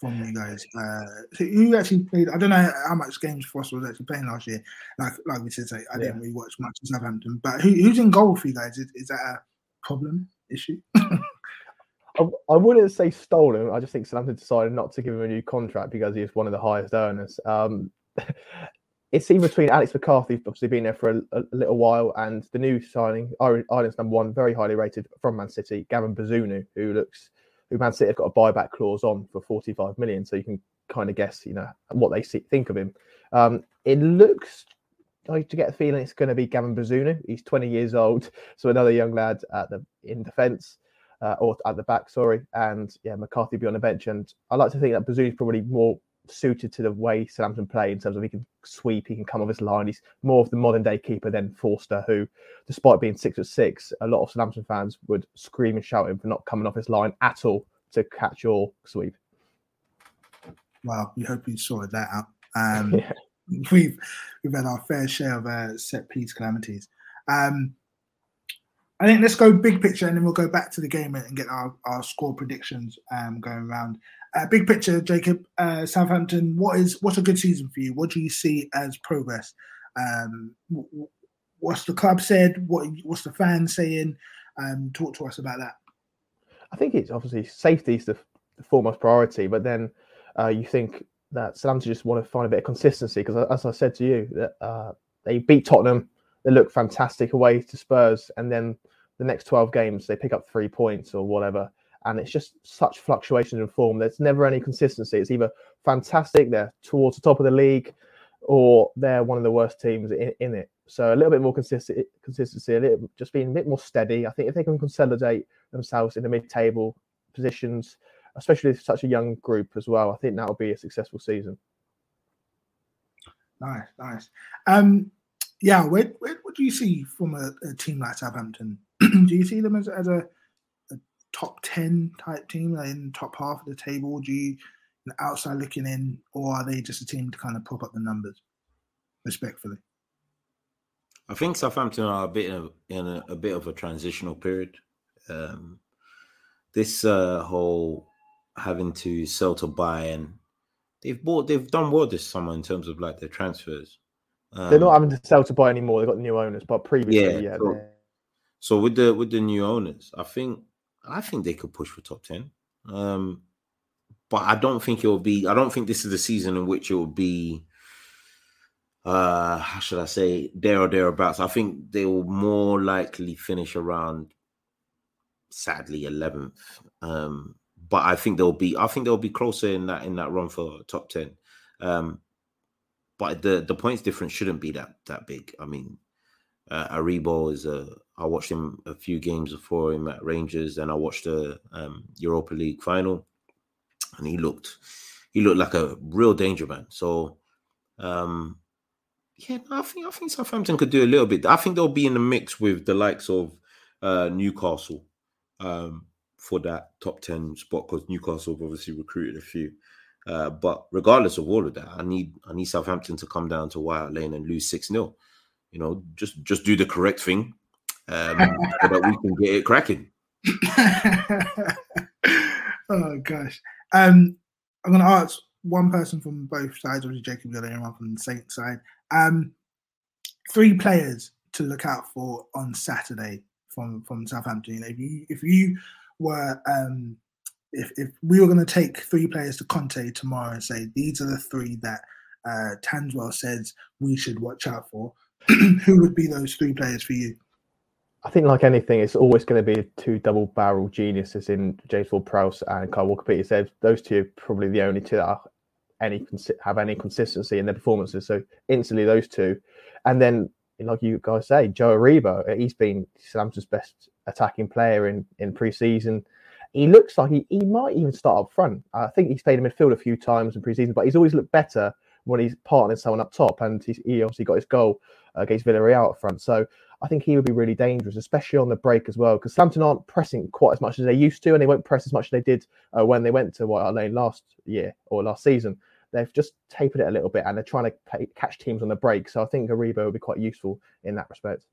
from you guys. Uh, so you actually played. I don't know how much games Forster was actually playing last year. Like like we said, I, I yeah. didn't really watch much of Southampton. But who, who's in goal for you guys? Is, is that a problem issue? I, I wouldn't say stolen. I just think Southampton decided not to give him a new contract because he is one of the highest earners. Um, it's in between Alex McCarthy, obviously been there for a, a, little while, and the new signing, Ireland's number one, very highly rated from Man City, Gavin Bazunu, who looks who Man City have got a buyback clause on for 45 million. So you can kind of guess, you know, what they see, think of him. Um, it looks like to get the feeling it's going to be Gavin Bazunu. He's 20 years old, so another young lad at the in defence. Uh, or at the back, sorry, and yeah, McCarthy be on the bench. And I like to think that is probably more suited to the way Southampton play in terms of he can sweep, he can come off his line. He's more of the modern day keeper than Forster, who, despite being six foot six, a lot of Southampton fans would scream and shout him for not coming off his line at all to catch your sweep. Well, we hope you sorted that out. Um, yeah. We've we've had our fair share of uh, set piece calamities. Um, I think let's go big picture and then we'll go back to the game and get our, our score predictions um, going around. Uh, big picture, Jacob, uh, Southampton. What is what's a good season for you? What do you see as progress? Um, what's the club said? What what's the fans saying? Um, talk to us about that. I think it's obviously safety is the, the foremost priority, but then uh, you think that Southampton just want to find a bit of consistency because, as I said to you, that uh, they beat Tottenham, they look fantastic away to Spurs, and then the next twelve games they pick up three points or whatever, and it's just such fluctuations in form. There's never any consistency. It's either fantastic, they're towards the top of the league, or they're one of the worst teams in, in it. So a little bit more consistent consistency, a little just being a bit more steady. I think if they can consolidate themselves in the mid-table positions, especially with such a young group as well, I think that'll be a successful season. Nice, nice. Um, yeah, where, where, what do you see from a, a team like Southampton? do you see them as, as a, top 10 type team in the top half of the table? Do you outside looking in, or are they just a team to kind of prop up the numbers respectfully? I think Southampton are a bit of, in a, a bit of a transitional period. Um, this uh, whole having to sell to buy and they've bought they've done well this summer in terms of like their transfers. Um, They're not having to sell to buy anymore. They've got new owners, but previously, yeah. yeah so, so, with the with the new owners, I think I think they could push for top ten. Um, but I don't think it will be. I don't think this is the season in which it will be uh how should I say there or thereabouts. I think they will more likely finish around sadly 11th. Um but I think they'll be I think they'll be closer in that in that run for top 10. Um but the the points difference shouldn't be that that big. I mean uh, Aribo is a I watched him a few games before him at Rangers and I watched the um, Europa League final and he looked he looked like a real danger man. So um yeah, I think I think Southampton could do a little bit. I think they'll be in the mix with the likes of uh, Newcastle um, for that top ten spot because Newcastle have obviously recruited a few. Uh, but regardless of all of that, I need I need Southampton to come down to White Lane and lose six 0 You know, just just do the correct thing um, so that we can get it cracking. oh gosh, um, I'm going to ask one person from both sides, obviously Jacob Gillian, one from the Saints side. Um, three players to look out for on Saturday from from Southampton. if you if you were um, if if we were going to take three players to Conte tomorrow and say these are the three that uh, Tanswell says we should watch out for, who would be those three players for you? I think, like anything, it's always going to be two double barrel geniuses in James Ward Prowse and Kyle Walker Peters. Said those two are probably the only two that are any have any consistency in their performances. So instantly those two, and then like you guys say, Joe Aribo, he's been Southampton's best attacking player in in pre-season. He looks like he, he might even start up front. I think he's played in midfield a few times in pre-season, but he's always looked better when he's partnering someone up top. And he, he obviously got his goal against Villarreal up front. So I think he would be really dangerous, especially on the break as well, because Southampton aren't pressing quite as much as they used to, and they won't press as much as they did uh, when they went to White Hart Lane last year or last season. They've just tapered it a little bit, and they're trying to play, catch teams on the break. So I think Aribo would be quite useful in that respect.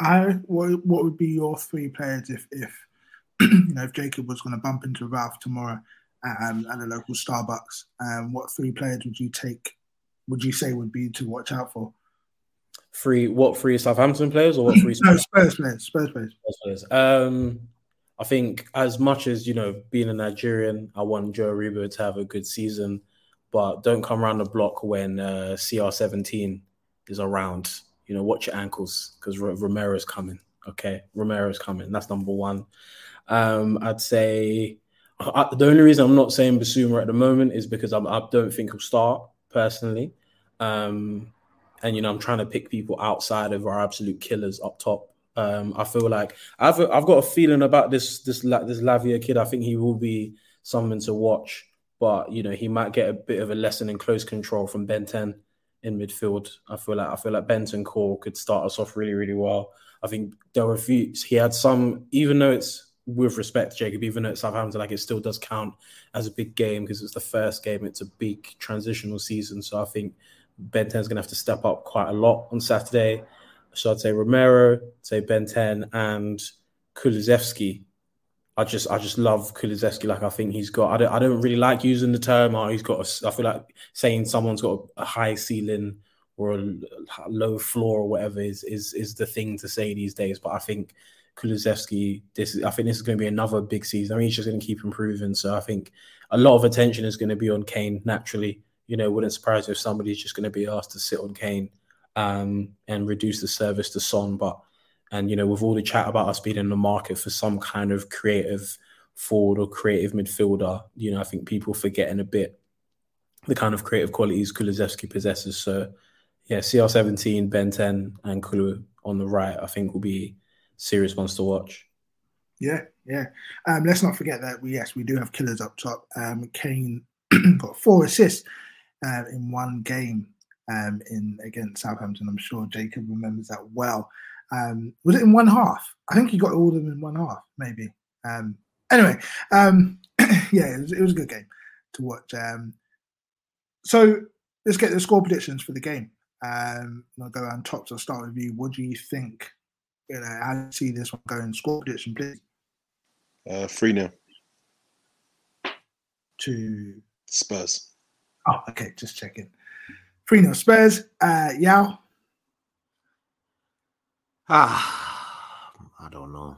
I what, what would be your three players if if you know if Jacob was going to bump into Ralph tomorrow um, at a local Starbucks? Um, what three players would you take? Would you say would be to watch out for? Three what three Southampton players or what three no, Spurs players? Spurs players. Spurs players. Um, I think as much as you know, being a Nigerian, I want Joe Aribo to have a good season, but don't come around the block when uh, CR17 is around. You know, watch your ankles because R- Romero's coming. Okay, Romero's coming. That's number one. Um, I'd say I, the only reason I'm not saying Bissouma at the moment is because I'm, I do not think he'll start personally. Um, and you know, I'm trying to pick people outside of our absolute killers up top. Um, I feel like I've I've got a feeling about this this this Lavia kid. I think he will be something to watch, but you know, he might get a bit of a lesson in close control from Bentancur in midfield. I feel like I feel like Bentancur could start us off really really well. I think there were few. He had some, even though it's with respect, Jacob, even at Southampton, like it still does count as a big game because it's the first game. It's a big transitional season, so I think Ben 10 going to have to step up quite a lot on Saturday. So I'd say Romero, say Ben 10, and Kulusevski. I just I just love Kulusevski. Like I think he's got. I don't I don't really like using the term. Oh, he's got. A, I feel like saying someone's got a high ceiling or a low floor or whatever is is is the thing to say these days. But I think Kulusevski, this is, I think this is going to be another big season. I mean, he's just going to keep improving. So I think a lot of attention is going to be on Kane naturally. You know, wouldn't surprise me if somebody's just going to be asked to sit on Kane um, and reduce the service to Son. But and you know, with all the chat about us being in the market for some kind of creative forward or creative midfielder, you know, I think people forgetting a bit the kind of creative qualities Kulusevski possesses. So yeah, CR17, Ben 10, and Kulu on the right, I think will be serious ones to watch. Yeah, yeah. Um, let's not forget that we yes, we do have killers up top. Um, Kane got four assists uh, in one game um, in against Southampton. I'm sure Jacob remembers that well. Um, was it in one half? I think he got all of them in one half, maybe. Um, anyway, um, yeah, it was, it was, a good game to watch. Um, so let's get the score predictions for the game. Um, I'll go around tops. I'll start with you. What do you think? You know, how do you see this one going? Score prediction, please. Uh, 3 0. To Spurs. Oh, okay, just checking. 3 0 Spurs. Uh, Yao. Ah, I don't know.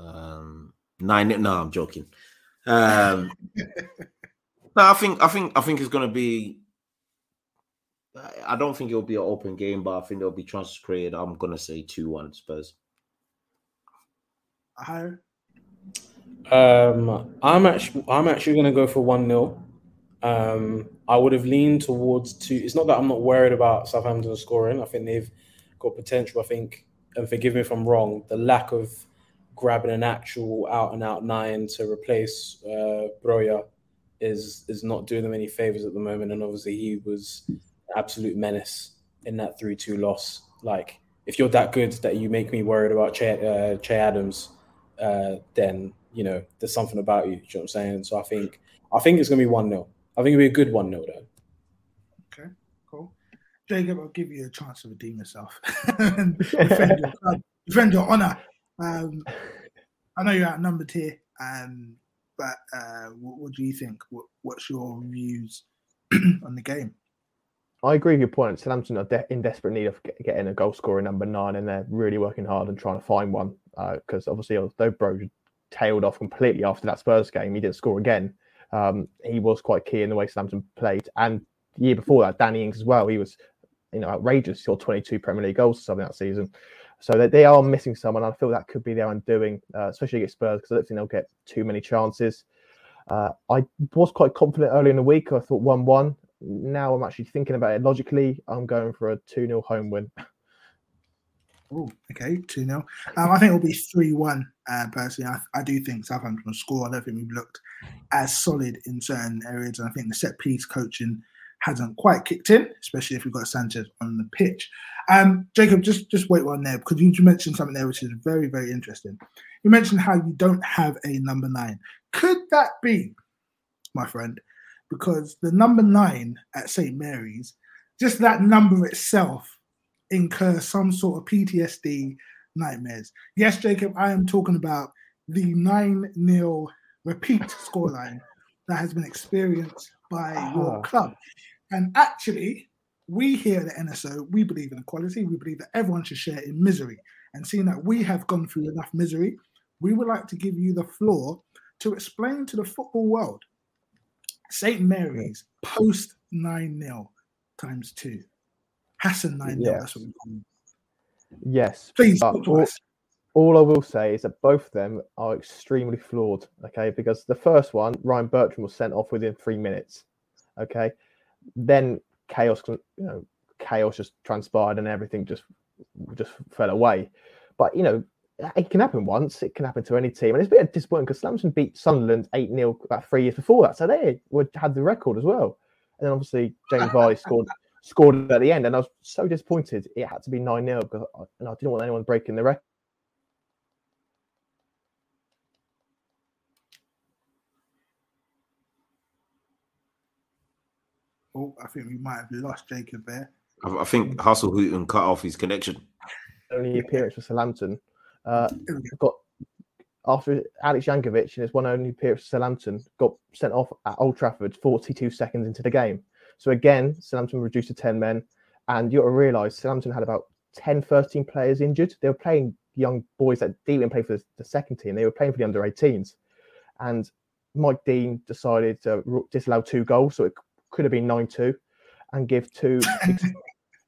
Um, nine. No, I'm joking. Um, no, I think I think I think it's going to be. I don't think it'll be an open game, but I think there'll be chances created. I'm going to say two one Spurs. Higher. Um, I'm actually I'm actually going to go for one 0 um, I would have leaned towards two. It's not that I'm not worried about Southampton scoring. I think they've got potential. I think, and forgive me if I'm wrong, the lack of grabbing an actual out and out nine to replace uh, Broja is is not doing them any favors at the moment. And obviously, he was an absolute menace in that three two loss. Like, if you're that good that you make me worried about Che, uh, che Adams, uh, then you know there's something about you. you know what I'm saying? So I think I think it's gonna be one 0 I think it'll be a good one, no though. Okay, cool. Jacob, I'll give you a chance to redeem yourself and defend your, defend your honor. Um, I know you're outnumbered here, um, but uh, what, what, do you think? What, what's your views on the game? I agree with your point. Southampton are de- in desperate need of getting a goal scorer number nine, and they're really working hard and trying to find one. Because uh, obviously, although Bro tailed off completely after that Spurs game, he didn't score again. Um, he was quite key in the way Southampton played. And the year before that, Danny Ings as well. He was, you know, outrageous. He scored 22 Premier League goals or something that season. So they, they are missing someone. I feel that could be their undoing, uh, especially against Spurs, because I don't think they'll get too many chances. Uh, I was quite confident early in the week. I thought 1 1. Now I'm actually thinking about it logically. I'm going for a 2 0 home win. Oh, okay, 2 0. Um, I think it'll be 3 1. Uh, personally, I, I, do think Southampton will score. I don't think we've looked as solid in certain areas. And I think the set piece coaching hasn't quite kicked in, especially if we've got Sanchez on the pitch. Um, Jacob, just, just wait one there because you mentioned something there which is very, very interesting. You mentioned how you don't have a number nine. Could that be, my friend, because the number nine at St. Mary's, just that number itself incur some sort of PTSD nightmares. Yes, Jacob, I am talking about the 9 0 repeat scoreline that has been experienced by your ah. club. And actually, we here at the NSO, we believe in equality. We believe that everyone should share in misery. And seeing that we have gone through enough misery, we would like to give you the floor to explain to the football world St. Mary's post 9 0 times two. Hassan 9 yes. that's what we call. Yes. Please, all, all, I will say is that both of them are extremely flawed, okay? Because the first one, Ryan Bertrand was sent off within three minutes, okay? Then chaos, you know, chaos just transpired and everything just just fell away. But, you know, it can happen once. It can happen to any team, and it's a bit disappointing because Slamson beat Sunderland eight 0 about three years before that, so they had the record as well. And then obviously James Vardy scored scored at the end. And I was so disappointed it had to be 9 0 because I, and I didn't want anyone breaking the record. Oh, I think we might have lost Jacob there. I, I think Hasenhüttl cut off his connection. Only appearance for Southampton. Uh, got after Alex Jankewitz in his one only appearance for Southampton got sent off at Old Trafford 42 seconds into the game. So again, Southampton reduced to 10 men. And you got to realise Southampton had about 10, 13 players injured. They were playing young boys that didn't even play for the, the second team. They were playing for the under 18s. And Mike Dean decided to disallow two goals. So it could have been 9 2 and give two ex-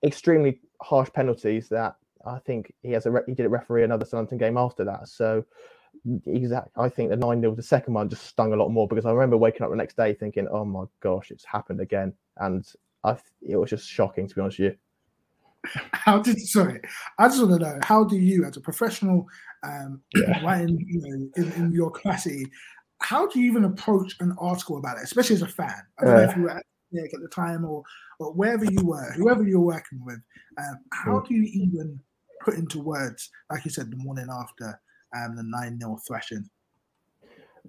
extremely harsh penalties that I think he has a re- he did a referee another Southampton game after that. So exact I think the 9 0 the second one just stung a lot more because I remember waking up the next day thinking, Oh my gosh, it's happened again. And I it was just shocking to be honest with you. How did sorry? I just want to know how do you, as a professional, um, yeah. writing you know in, in, your capacity, how do you even approach an article about it, especially as a fan? I don't uh, know if you were at, at the time or or wherever you were, whoever you're working with. Um, how do you even put into words, like you said, the morning after um, the nine 0 thrashing?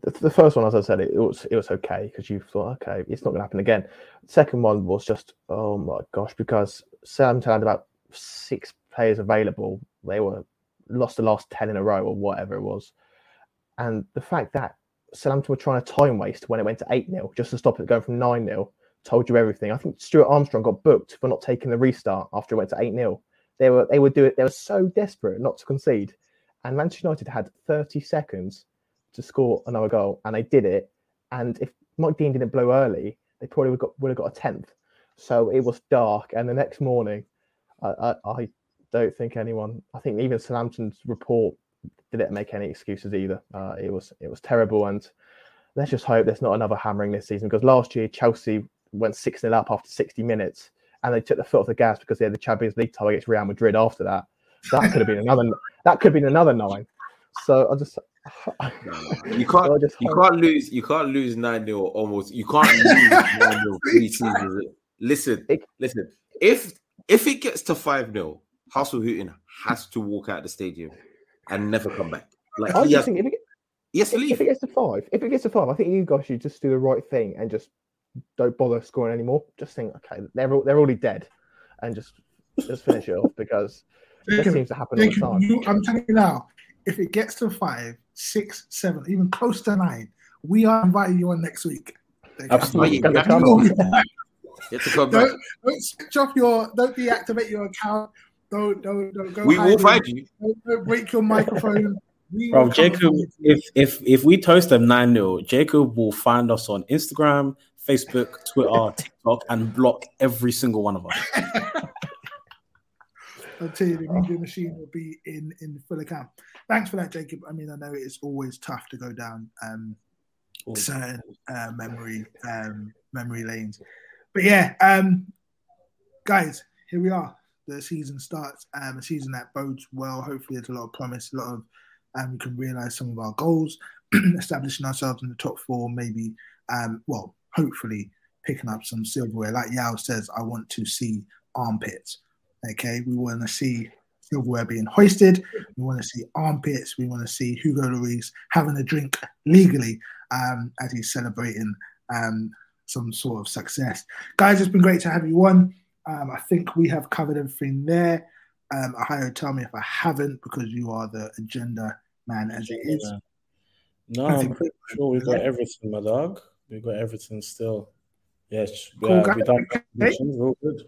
The, the, first one, as I said, it, was it was okay because you thought, okay, it's not going to happen again. Second one was just, oh my gosh, because Sam had about six players available. They were lost the last ten in a row or whatever it was, and the fact that Southampton were trying to time waste when it went to 8 0 just to stop it going from 9 0 told you everything. I think Stuart Armstrong got booked for not taking the restart after it went to 8 0. They were they would do it, they were so desperate not to concede. And Manchester United had 30 seconds to score another goal, and they did it. And if Mike Dean didn't blow early, they probably would, got, would have got a tenth. So it was dark, and the next morning, I, I, I don't think anyone. I think even Southampton's report didn't make any excuses either. Uh, it was it was terrible, and let's just hope there's not another hammering this season because last year Chelsea went six 0 up after 60 minutes, and they took the foot off the gas because they had the Champions League tie against Real Madrid after that. That could have been another. That could been another nine. So I just. you can't. you hope. can't lose. You can't lose nine 0 almost. You can't lose nine 0 three seasons. Listen, it, listen. If if it gets to five 0 Hasenhüttl has to walk out the stadium and never come back. Like I just think if it, yes, if, if, it gets to five, if it gets to five, I think you guys should just do the right thing and just don't bother scoring anymore. Just think, okay, they're they're already dead, and just just finish it off because it seems to happen all the time. You, I'm telling you now, if it gets to five, six, seven, even close to nine, we are inviting you on next week. Absolutely, you don't, don't switch off your, don't deactivate your account. Don't don't don't go. We will find you. Don't, don't break your microphone. Bro, Jacob, if if if we toast them 9 0, Jacob will find us on Instagram, Facebook, Twitter, TikTok, and block every single one of us. I'll tell you, the media machine will be in in full account. Thanks for that, Jacob. I mean, I know it's always tough to go down um, certain uh, memory um, memory lanes, but yeah, um, guys, here we are. The season starts, um, a season that bodes well. Hopefully, there's a lot of promise, a lot of um, we can realize some of our goals, establishing ourselves in the top four, maybe. Um, well, hopefully picking up some silverware. Like Yao says, I want to see armpits. Okay, we want to see silverware being hoisted. We want to see armpits. We want to see Hugo Lloris having a drink legally um, as he's celebrating um, some sort of success. Guys, it's been great to have you on. Um, I think we have covered everything there. Um, Ohio, tell me if I haven't, because you are the agenda man as it is. No, I'm pretty sure we've got everything, my dog. We've got everything still. Yes, cool, uh, we done okay. real good.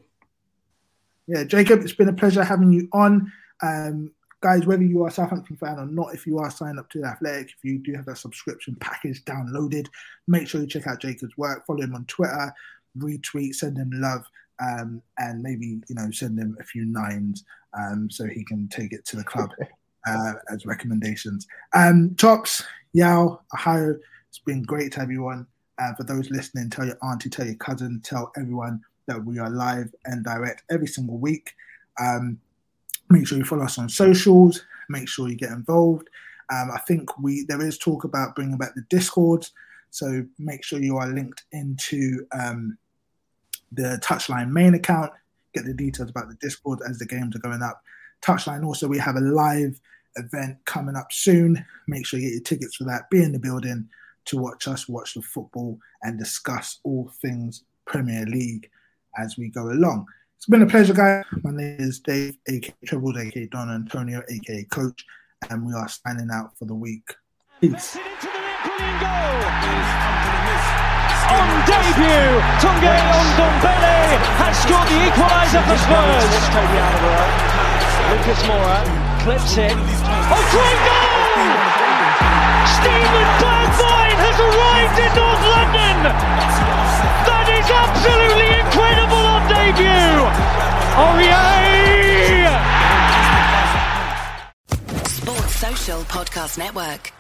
Yeah, Jacob, it's been a pleasure having you on. Um, guys, whether you are a Southampton fan or not, if you are signed up to the Athletic, if you do have that subscription package downloaded, make sure you check out Jacob's work. Follow him on Twitter, retweet, send him love, um, and maybe you know send him a few nines um, so he can take it to the club uh, as recommendations. Um, Tops, Yao, Ohio, it's been great to have you on. Uh, for those listening, tell your auntie, tell your cousin, tell everyone that we are live and direct every single week. Um, make sure you follow us on socials. Make sure you get involved. Um, I think we there is talk about bringing back the discords, so make sure you are linked into um, the Touchline main account. Get the details about the Discord as the games are going up. Touchline also, we have a live event coming up soon. Make sure you get your tickets for that. Be in the building to watch us watch the football and discuss all things Premier League. As we go along. It's been a pleasure, guys. My name is Dave, aka Troubles, aka Don Antonio, aka Coach, and we are signing out for the week. Peace. On debut, Tanguy Ndombele has scored the equaliser for Spurs. Lucas Moura clips it. Oh, great goal! Steven Bergwijn has arrived in North London. That is absolutely incredible on debut. Aurier! Sports Social Podcast Network.